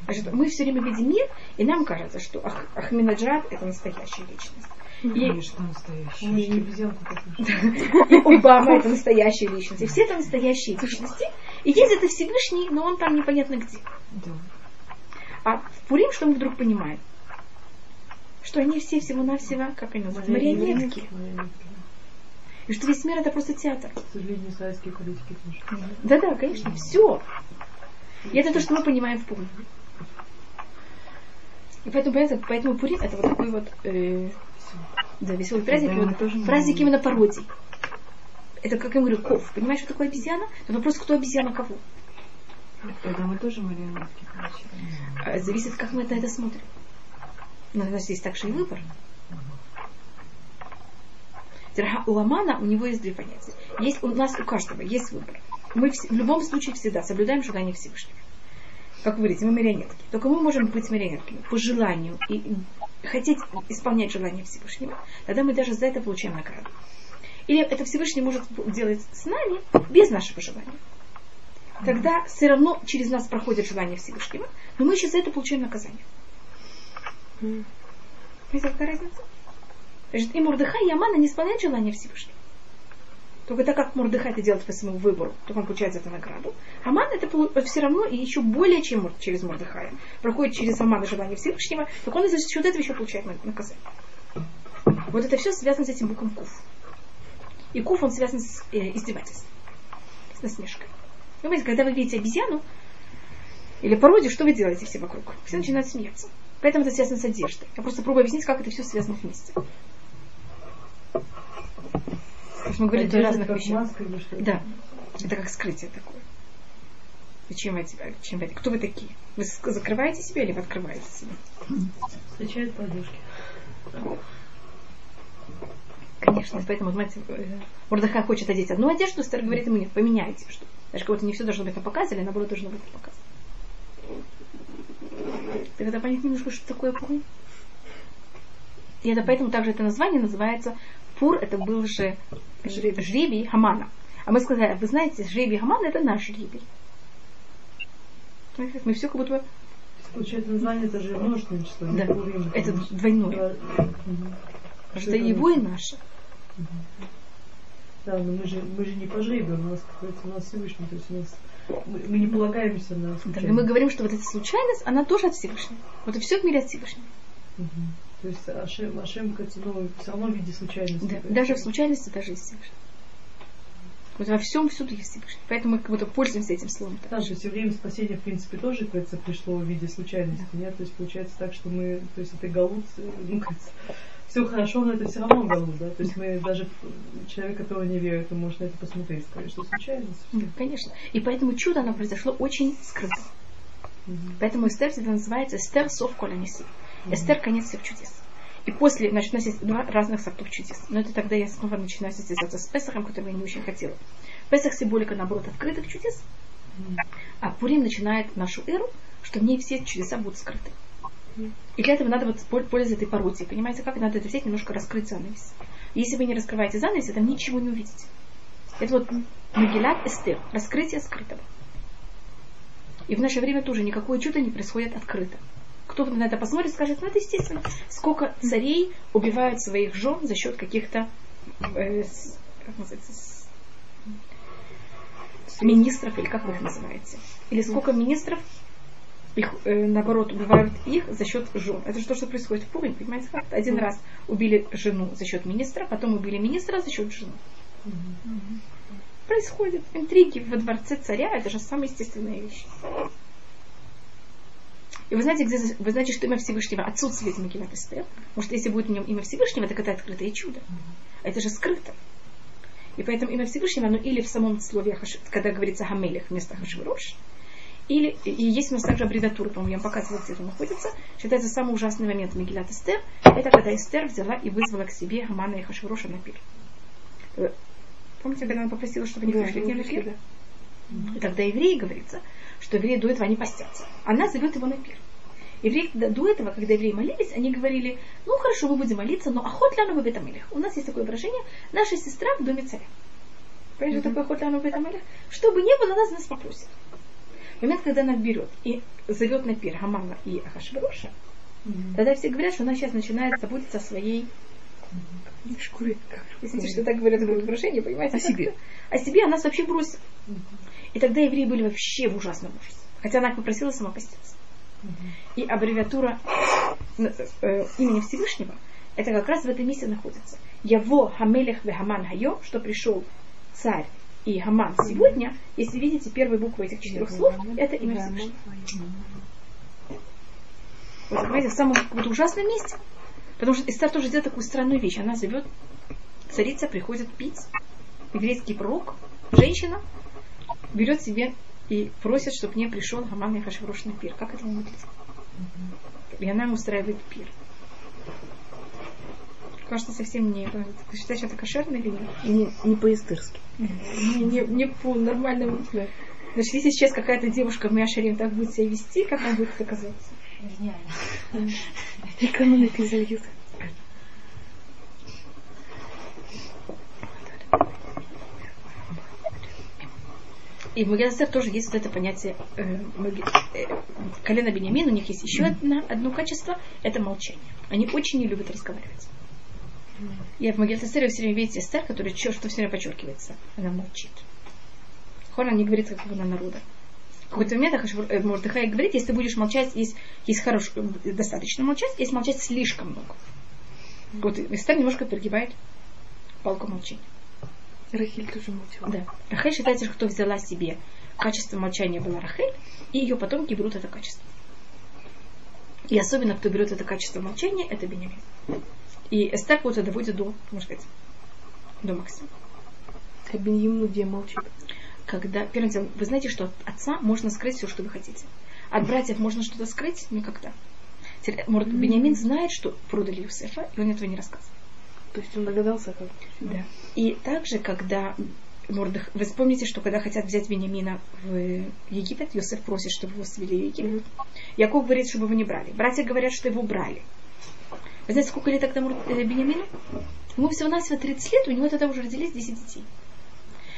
Значит, мы все время видим мир, и нам кажется, что Ах, Ахминаджад это настоящая личность. И, что настоящий. И Обама это настоящая личность. И все это настоящие личности. И есть это Всевышний, но он там непонятно где. Да. А в Пурим что мы вдруг понимаем? Что они все всего-навсего, как они называются, марионетки. И что весь мир это просто театр. К сожалению, советские политики тоже. Да-да, конечно, все. И это то, что мы понимаем в Пурим. И поэтому, поэтому, поэтому Пурим это вот такой вот э, да, веселый праздник. Да, вот праздник именно пародий. Это, как я говорю, ков. Понимаешь, что такое обезьяна? Но вопрос, кто обезьяна кого. Тогда мы тоже марионетки получаем. А, Зависит, как мы на это смотрим. Но у нас есть также и выбор. У Амана у него есть две понятия. Есть у нас у каждого есть выбор. Мы вс- в любом случае всегда соблюдаем желание Всевышнего. Как вы говорите, мы марионетки. Только мы можем быть марионетками по желанию и хотеть исполнять желание Всевышнего. Тогда мы даже за это получаем награду. Или это Всевышний может делать с нами без нашего желания. Тогда все равно через нас проходит желание Всевышнего, но мы еще за это получаем наказание. Понимаете, какая разница? Значит, и Мурдыхай, и Амана не исполняют желание Всевышнего. Только так как Мурдыхай это делает по своему выбору, то он получает за это награду. Аман это все равно и еще более чем через Мурдыхая. Проходит через Амана желание Всевышнего, так он за счет этого еще получает на- наказание. Вот это все связано с этим буквом Куф. И Куф, он связан с э, издевательством, с насмешкой. Понимаете, когда вы видите обезьяну или пародию, что вы делаете все вокруг? Все начинают смеяться. Поэтому это связано с одеждой. Я просто пробую объяснить, как это все связано вместе. Мы говорим о разных вещах. Да. Это как скрытие такое. Зачем вы, чем вы, кто вы такие? Вы закрываете себя или вы открываете себя? Встречают подушки. Конечно, поэтому, знаете, э, Мурдыхай хочет одеть одну одежду, Эстер говорит ему, нет, поменяйте что. Даже как будто не все должно быть на показ, или наоборот должно быть на показ. Ты когда понять немножко, что такое Пур? И это поэтому также это название называется Пур, это был же жребий, жребий Хамана. А мы сказали, вы знаете, жребий Хамана это наш жребий. Мы все как будто бы Получается, название это же множественное число. Да, Пурим, это двойное. Да, что его и наше. Да, но мы же, мы же не по жребию, у нас, как говорится, у нас Всевышний, то есть у нас мы, мы не полагаемся на Да, и случайность. мы говорим, что вот эта случайность, она тоже от Всевышнего. Вот и все в мире от Всевышнего. Мгм. То есть Ашем, Ашем ну, все равно в виде случайности. Да, даже в случайности даже есть Всевышний. Вот во всем всюду есть Всевышний. Поэтому мы как будто пользуемся этим словом. Да, же все время спасение, в принципе, тоже, говорится, пришло в виде случайности, нет? То есть получается так, что мы, то есть это галут, э, ну, как все хорошо, но это все равно галут, да? То есть мы даже э, человек, который не верит, он может на это посмотреть, сказать, что случайность. Да, конечно. И поэтому чудо, оно произошло очень скрыто. Мгм. Поэтому Эстер всегда называется Эстер Сов Коляниси. Эстер конец всех чудес. И после, значит, у нас есть два разных сортов чудес. Но это тогда я снова начинаю состязаться с Песахом, который я не очень хотела. Песах символика, наоборот, открытых чудес, а Пурим начинает нашу эру, что в ней все чудеса будут скрыты. И для этого надо вот пол- пользоваться этой пародией. Понимаете, как надо это взять, немножко раскрыть занавес. Если вы не раскрываете занавес, там ничего не увидите. Это вот Магилат Эстер, раскрытие скрытого. И в наше время тоже никакое чудо не происходит открыто. Кто на это посмотрит, скажет, ну это естественно. Сколько царей убивают своих жен за счет каких-то э, как называется, министров, или как вы их называете? Или сколько министров их, э, наоборот, убивают их за счет жен. Это же то, что происходит в Пурим, понимаете, факт. Один раз убили жену за счет министра, потом убили министра за счет жены. Происходят интриги во дворце царя, это же самая естественная вещь. И вы знаете, где, вы знаете, что имя Всевышнего отсутствует в Мегилат Эстер? Потому что если будет в нем имя Всевышнего, так это открытое чудо. Это же скрыто. И поэтому имя Всевышнего, оно или в самом слове, когда говорится Хамелех вместо Хашвирош, или и есть у нас также аббревиатура, по-моему, я вам показывала, где это находится. Считается самый ужасный момент Мегилат Эстер. Это когда Эстер взяла и вызвала к себе Хамана и Хашвироша на пир. Э, Помните, когда она попросила, чтобы они Да, пришли к ней на пир? И тогда евреи говорится, что евреи до этого они постятся. Она зовет его на пир. Евреи до этого, когда евреи молились, они говорили, ну хорошо, мы будем молиться, но охот ляну в Бетамелях. У нас есть такое выражение, наша сестра в доме царя. Понимаешь, что такое охот ляну в Бетамелях? Что бы ни было, нас нас попросит. В момент, когда она берет и зовет на пир Хамана и Ахашвироша, тогда все говорят, что она сейчас начинает заботиться о своей Шкуре. Извините, что так говорят такое выражение, понимаете? О себе. О себе она нас вообще бросит. И тогда евреи были вообще в ужасном ужасе. Хотя она попросила сама поститься. И аббревиатура э, э, имени Всевышнего, это как раз в этом месте находится. Яво Хамелех Вехаман Хайо, что пришел царь и Хаман сегодня, если видите первые буквы этих четырех слов, это имя Всевышнего. Вот, понимаете, в самом вот ужасном месте. Потому что Эстер тоже делает такую странную вещь. Она зовет, царица приходит пить, еврейский пророк, женщина, берет себе и просит, чтобы к ней пришел Хаман и Хашврош на пир. Как это выглядит? И она ему устраивает пир. Кажется, совсем не... Ты считаешь, это кошерно или нет? Не, не по-эстырски. Не, не, не по нормальному... Значит, если сейчас какая-то девушка в Мяшарим так будет себя вести, как вам будет это казаться? Гениально. Экономика зальют. И в Магиасер тоже есть вот это понятие э, маги- э, колена Бениамин. У них есть еще одно, одно качество – это молчание. Они очень не любят разговаривать. Я в Магиасере все время видите Эстер, которая чё, что все время подчеркивается. Она молчит. Хора не говорит какого на народа. В какой-то момент э, Мордыхай говорит, если ты будешь молчать, есть, есть хорош, э, достаточно молчать, если молчать слишком много. Вот Эстер немножко перегибает палку молчания. Рахиль тоже молчала. Да. Рахель считается, что кто взяла себе качество молчания была Рахель, и ее потомки берут это качество. И особенно, кто берет это качество молчания, это Бенямин. И Эстер вот это доводит до, можно сказать, до максимума. А Беньямин где молчит? Когда, первым делом, вы знаете, что от отца можно скрыть все, что вы хотите. От братьев можно что-то скрыть? Никогда. Теперь, Может, Бенямин знает, что продали Юсефа, и он этого не рассказывает. То есть он догадался, как. Да. И также, когда Мордых... Вы вспомните, что когда хотят взять Вениамина в Египет, Йосеф просит, чтобы его свели в Египет. Яков говорит, чтобы его не брали. Братья говорят, что его брали. Вы знаете, сколько лет тогда Мур- э, Бениамину? Ему всего-навсего 30 лет, у него тогда уже родились 10 детей.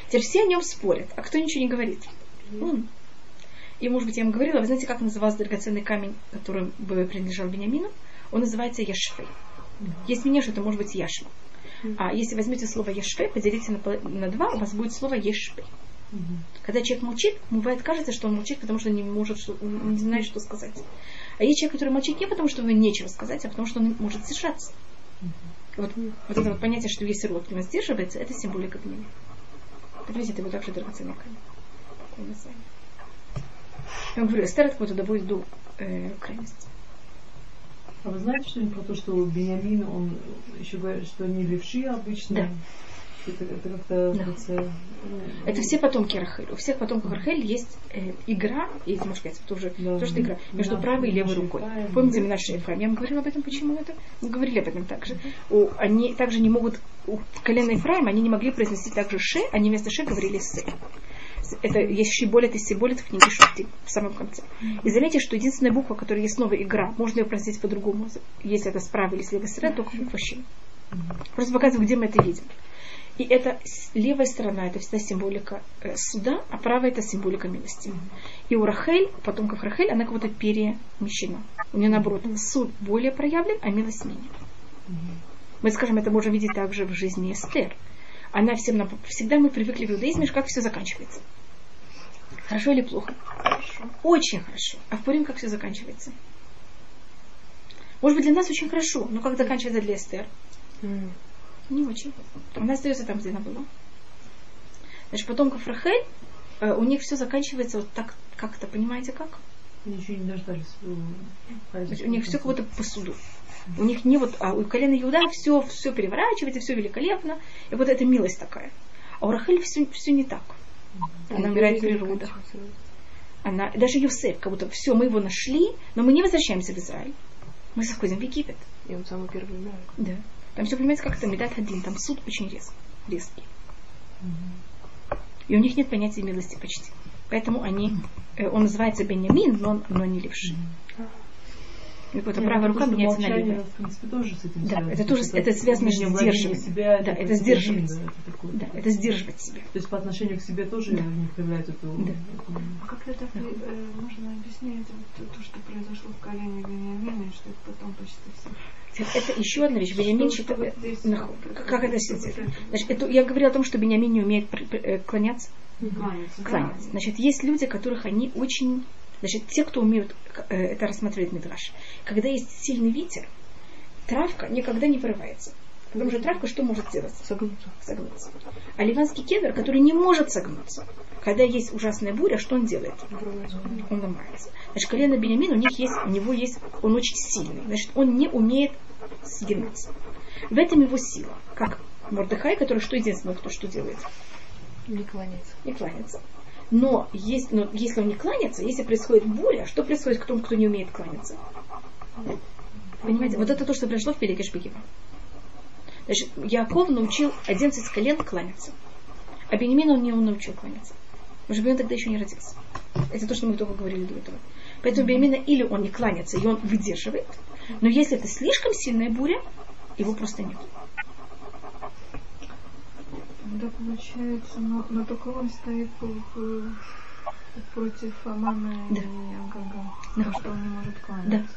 Теперь все о нем спорят, а кто ничего не говорит? Он. И, может быть, я вам говорила, вы знаете, как назывался драгоценный камень, который бы принадлежал Бениамину? Он называется Яшфей. Мнение, что это может быть Яшма. А если возьмете слово Ешпе, поделите на, на два, у вас будет слово Ешпе. Когда человек молчит, ему бывает кажется, что он молчит, потому что не может, что, не знает, что сказать. А есть человек, который молчит не потому, что ему нечего сказать, а потому, что он может сдержаться. Вот, вот это вот понятие, что весь род у нас сдерживается, это символика гнева. Понимаете, это также драгоценный камень. Такое название. Я вам говорю, Эстер туда будет до э, крайности. А вы знаете что-нибудь про то, что Бениамин, он еще говорит, что они левши обычно? Да. Это, это как-то... Да. кажется, ну, Это все потомки Рахель. У всех потомков Рахель есть э, игра, есть, можно сказать, тоже, Да. тоже игра между Да, правой и левой рукой. Ефраим. Помните Минаше Ефраим? Я вам говорила об этом, почему это? Мы говорили об этом также. У, они также не могут, у колена Ефраима они не могли произносить также Ше, они вместо Ше говорили Се. Это есть шиболет и сиболет в книге Шуфти в самом конце. И заметьте, что единственная буква, которая есть снова игра, можно ее произносить по-другому, если это справа или с левой стороны, только буква. Просто показываю, где мы это видим. И это левая сторона, это всегда символика э, суда, а правая это символика милости. И у Рахель, потомков Рахель, она как будто перемещена. У нее, наоборот, суд более проявлен, а милость менее. Мы скажем, это можем видеть также в жизни Эстер. Она всем, нап- всегда мы привыкли в иудаизме, как все заканчивается. Хорошо или плохо? Хорошо. Очень хорошо. А в Пурим как все заканчивается? Может быть, для нас очень хорошо, но как заканчивается для Эстер? Не очень. Она остается там, где она была. Значит, потомков Рахель, э, у них все заканчивается вот так, как-то, понимаете как? Они еще не дождались. у них все как будто по суду. У них не вот, а у колена Иуда все, все переворачивается, все великолепно. И вот это милость такая. А у Рахель все, все не так. Она умирает при родах. Она, даже Юсеф, как будто все, мы его нашли, но мы не возвращаемся в Израиль. Мы заходим в Египет. И он самый первый умирает. Да. Там все, понимаете, как это медат один, там суд очень резкий. резкий. И у них нет понятия милости почти. Поэтому они, э, он называется Бенямин, но, он- но не левший. И вот Нет, правая рука меняется на левую. в принципе, тоже с этим Да, связано. это тоже- То это связано с сдерживанием. себя, Да, это сдерживать. да, это такое. Да, это сдерживать себя. То есть по отношению к себе тоже Да. не проявляют эту... Да. эту- А как это э, можно объяснить вот то, что произошло в колене Вениамина, что это потом почти все? Это еще одна вещь. Бенямин Что- считает... это- Как это это? Значит, это, я говорила о том, что Бенямин не умеет э, клоняться. Кланяться, да. кланяться. Значит, есть люди, которых они очень... Значит, те, кто умеют э, это рассматривать Мидраш. Когда есть сильный ветер, травка никогда не вырывается. Потому что травка что может сделать? Согнуться. Согнуться. А ливанский кедр, который не может согнуться, когда есть ужасная буря, что он делает? Он ломается. Значит, колено Бенямин, у них есть, у него есть, он очень сильный. Значит, он не умеет сгинаться. В этом его сила. Как Мордыхай, который что единственное, кто что делает? Не кланяется. Не кланяется. Но, есть, но если он не кланяется, если происходит буря, что происходит к тому, кто не умеет кланяться? Понимаете, вот это то, что произошло в Пелеге Шпигева. Значит, Яков научил 11 колен кланяться. А Бенемина он не научил кланяться. Потому что Бенемин тогда еще не родился. Это то, что мы только говорили до этого. Поэтому Бенемина или он не кланяется, и он выдерживает. Но если это слишком сильная буря, его просто нет. Да, получается, но, но только он стоит против Амана Да. и Агага. Да. То, что он не может кланяться.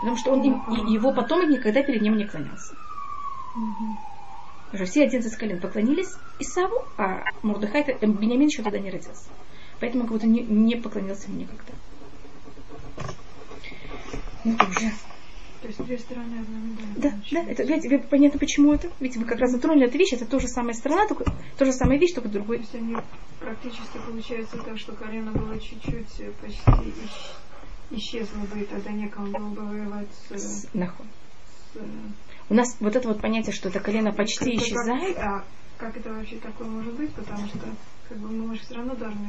Потому что он и его потомок никогда перед ним не клонялся. Потому что все 11 колен поклонились Исаву, а Мордыхай, э, Бениамин еще тогда не родился. Поэтому как будто не, не поклонился ему никогда. Ну, уже. То есть две стороны одной медали. Да, да, получается. это, видите, вы- понятно, почему это. Ведь вы как раз затронули эту вещь, это тоже самая сторона, только то же самая вещь, только То другой. есть они практически получается так, что колено было чуть-чуть э, почти исч- исчезло бы, и тогда некому было бы воевать с... э, нахуй. с, э, У нас вот это вот понятие, что это колено почти как- как- исчезает. а как это вообще такое может быть? Потому что как бы мы же все равно должны,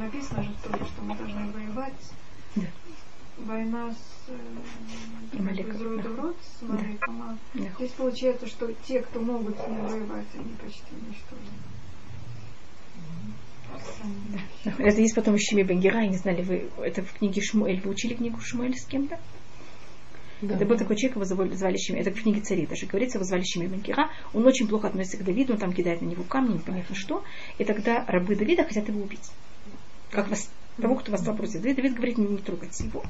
написано же в Торе, что мы должны воевать. Да. Война с э, Амалеком, из рода в да. род, с Амалеком. А Да. Здесь получается, что те, кто могут с ним воевать, они почти уничтожены. Это есть потом Шиме Бенгера, я не знали, вы это в книге Шмуэль, вы учили книгу Шмуэль с кем-то? Это был такой человек, его звали, звали Шимей, это в книге царей даже говорится, его звали Шимей Бенгера, он очень плохо относится к Давиду, он там кидает на него камни, непонятно что, и тогда рабы Давида хотят его убить. Как вас, того, кто восстал против Давида, Давид говорит, не, не трогайте его.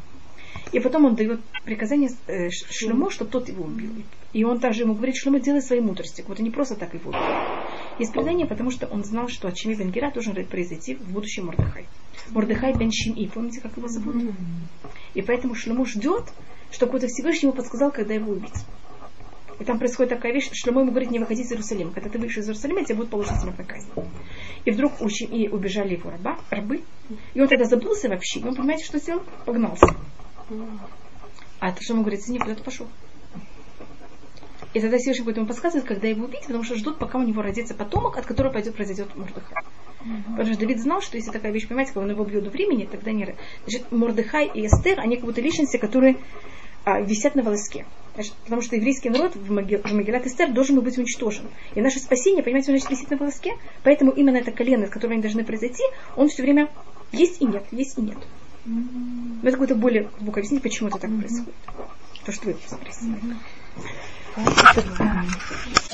И потом он дает приказание э, Ш- Шлемо, что тот его убил. И он также ему говорит, Шлемо, делай своей мудрости. Вот не просто так его убил. Есть предание, потому что он знал, что от Шими Бенгера должен произойти в будущем Мордыхай. Мордыхай бен Шим'i, помните, как его зовут? И поэтому Шлему ждет, что какой-то Всевышний ему подсказал, когда его убить. И там происходит такая вещь, что ему говорит, не выходи из Иерусалима. Когда ты выйдешь из Иерусалима, тебе будет положена смертная казнь. И вдруг у Шим'i убежали его раба, рабы. И он тогда забылся вообще. И он, понимаете, что сделал? Погнался. А то, что ему говорит, не куда-то пошел. И тогда Всевышний будет ему подсказывать, когда его убить, потому что ждут, пока у него родится потомок, от которого пойдет, произойдет Мордыхай. Потому что Давид знал, что если такая вещь, понимаете, когда он его бьет до времени, тогда не... Значит, Мордыхай и Эстер, они как будто личности, которые а, висят на волоске. Значит, потому что еврейский народ в, Маги- в Магеллат Эстер должен был быть уничтожен. И наше спасение, понимаете, он значит, висит на волоске. Поэтому именно это колено, с которым они должны произойти, он все время есть и нет, есть и нет. Но это какое-то более глубокое объяснение, почему это так происходит. То, что вы спросили.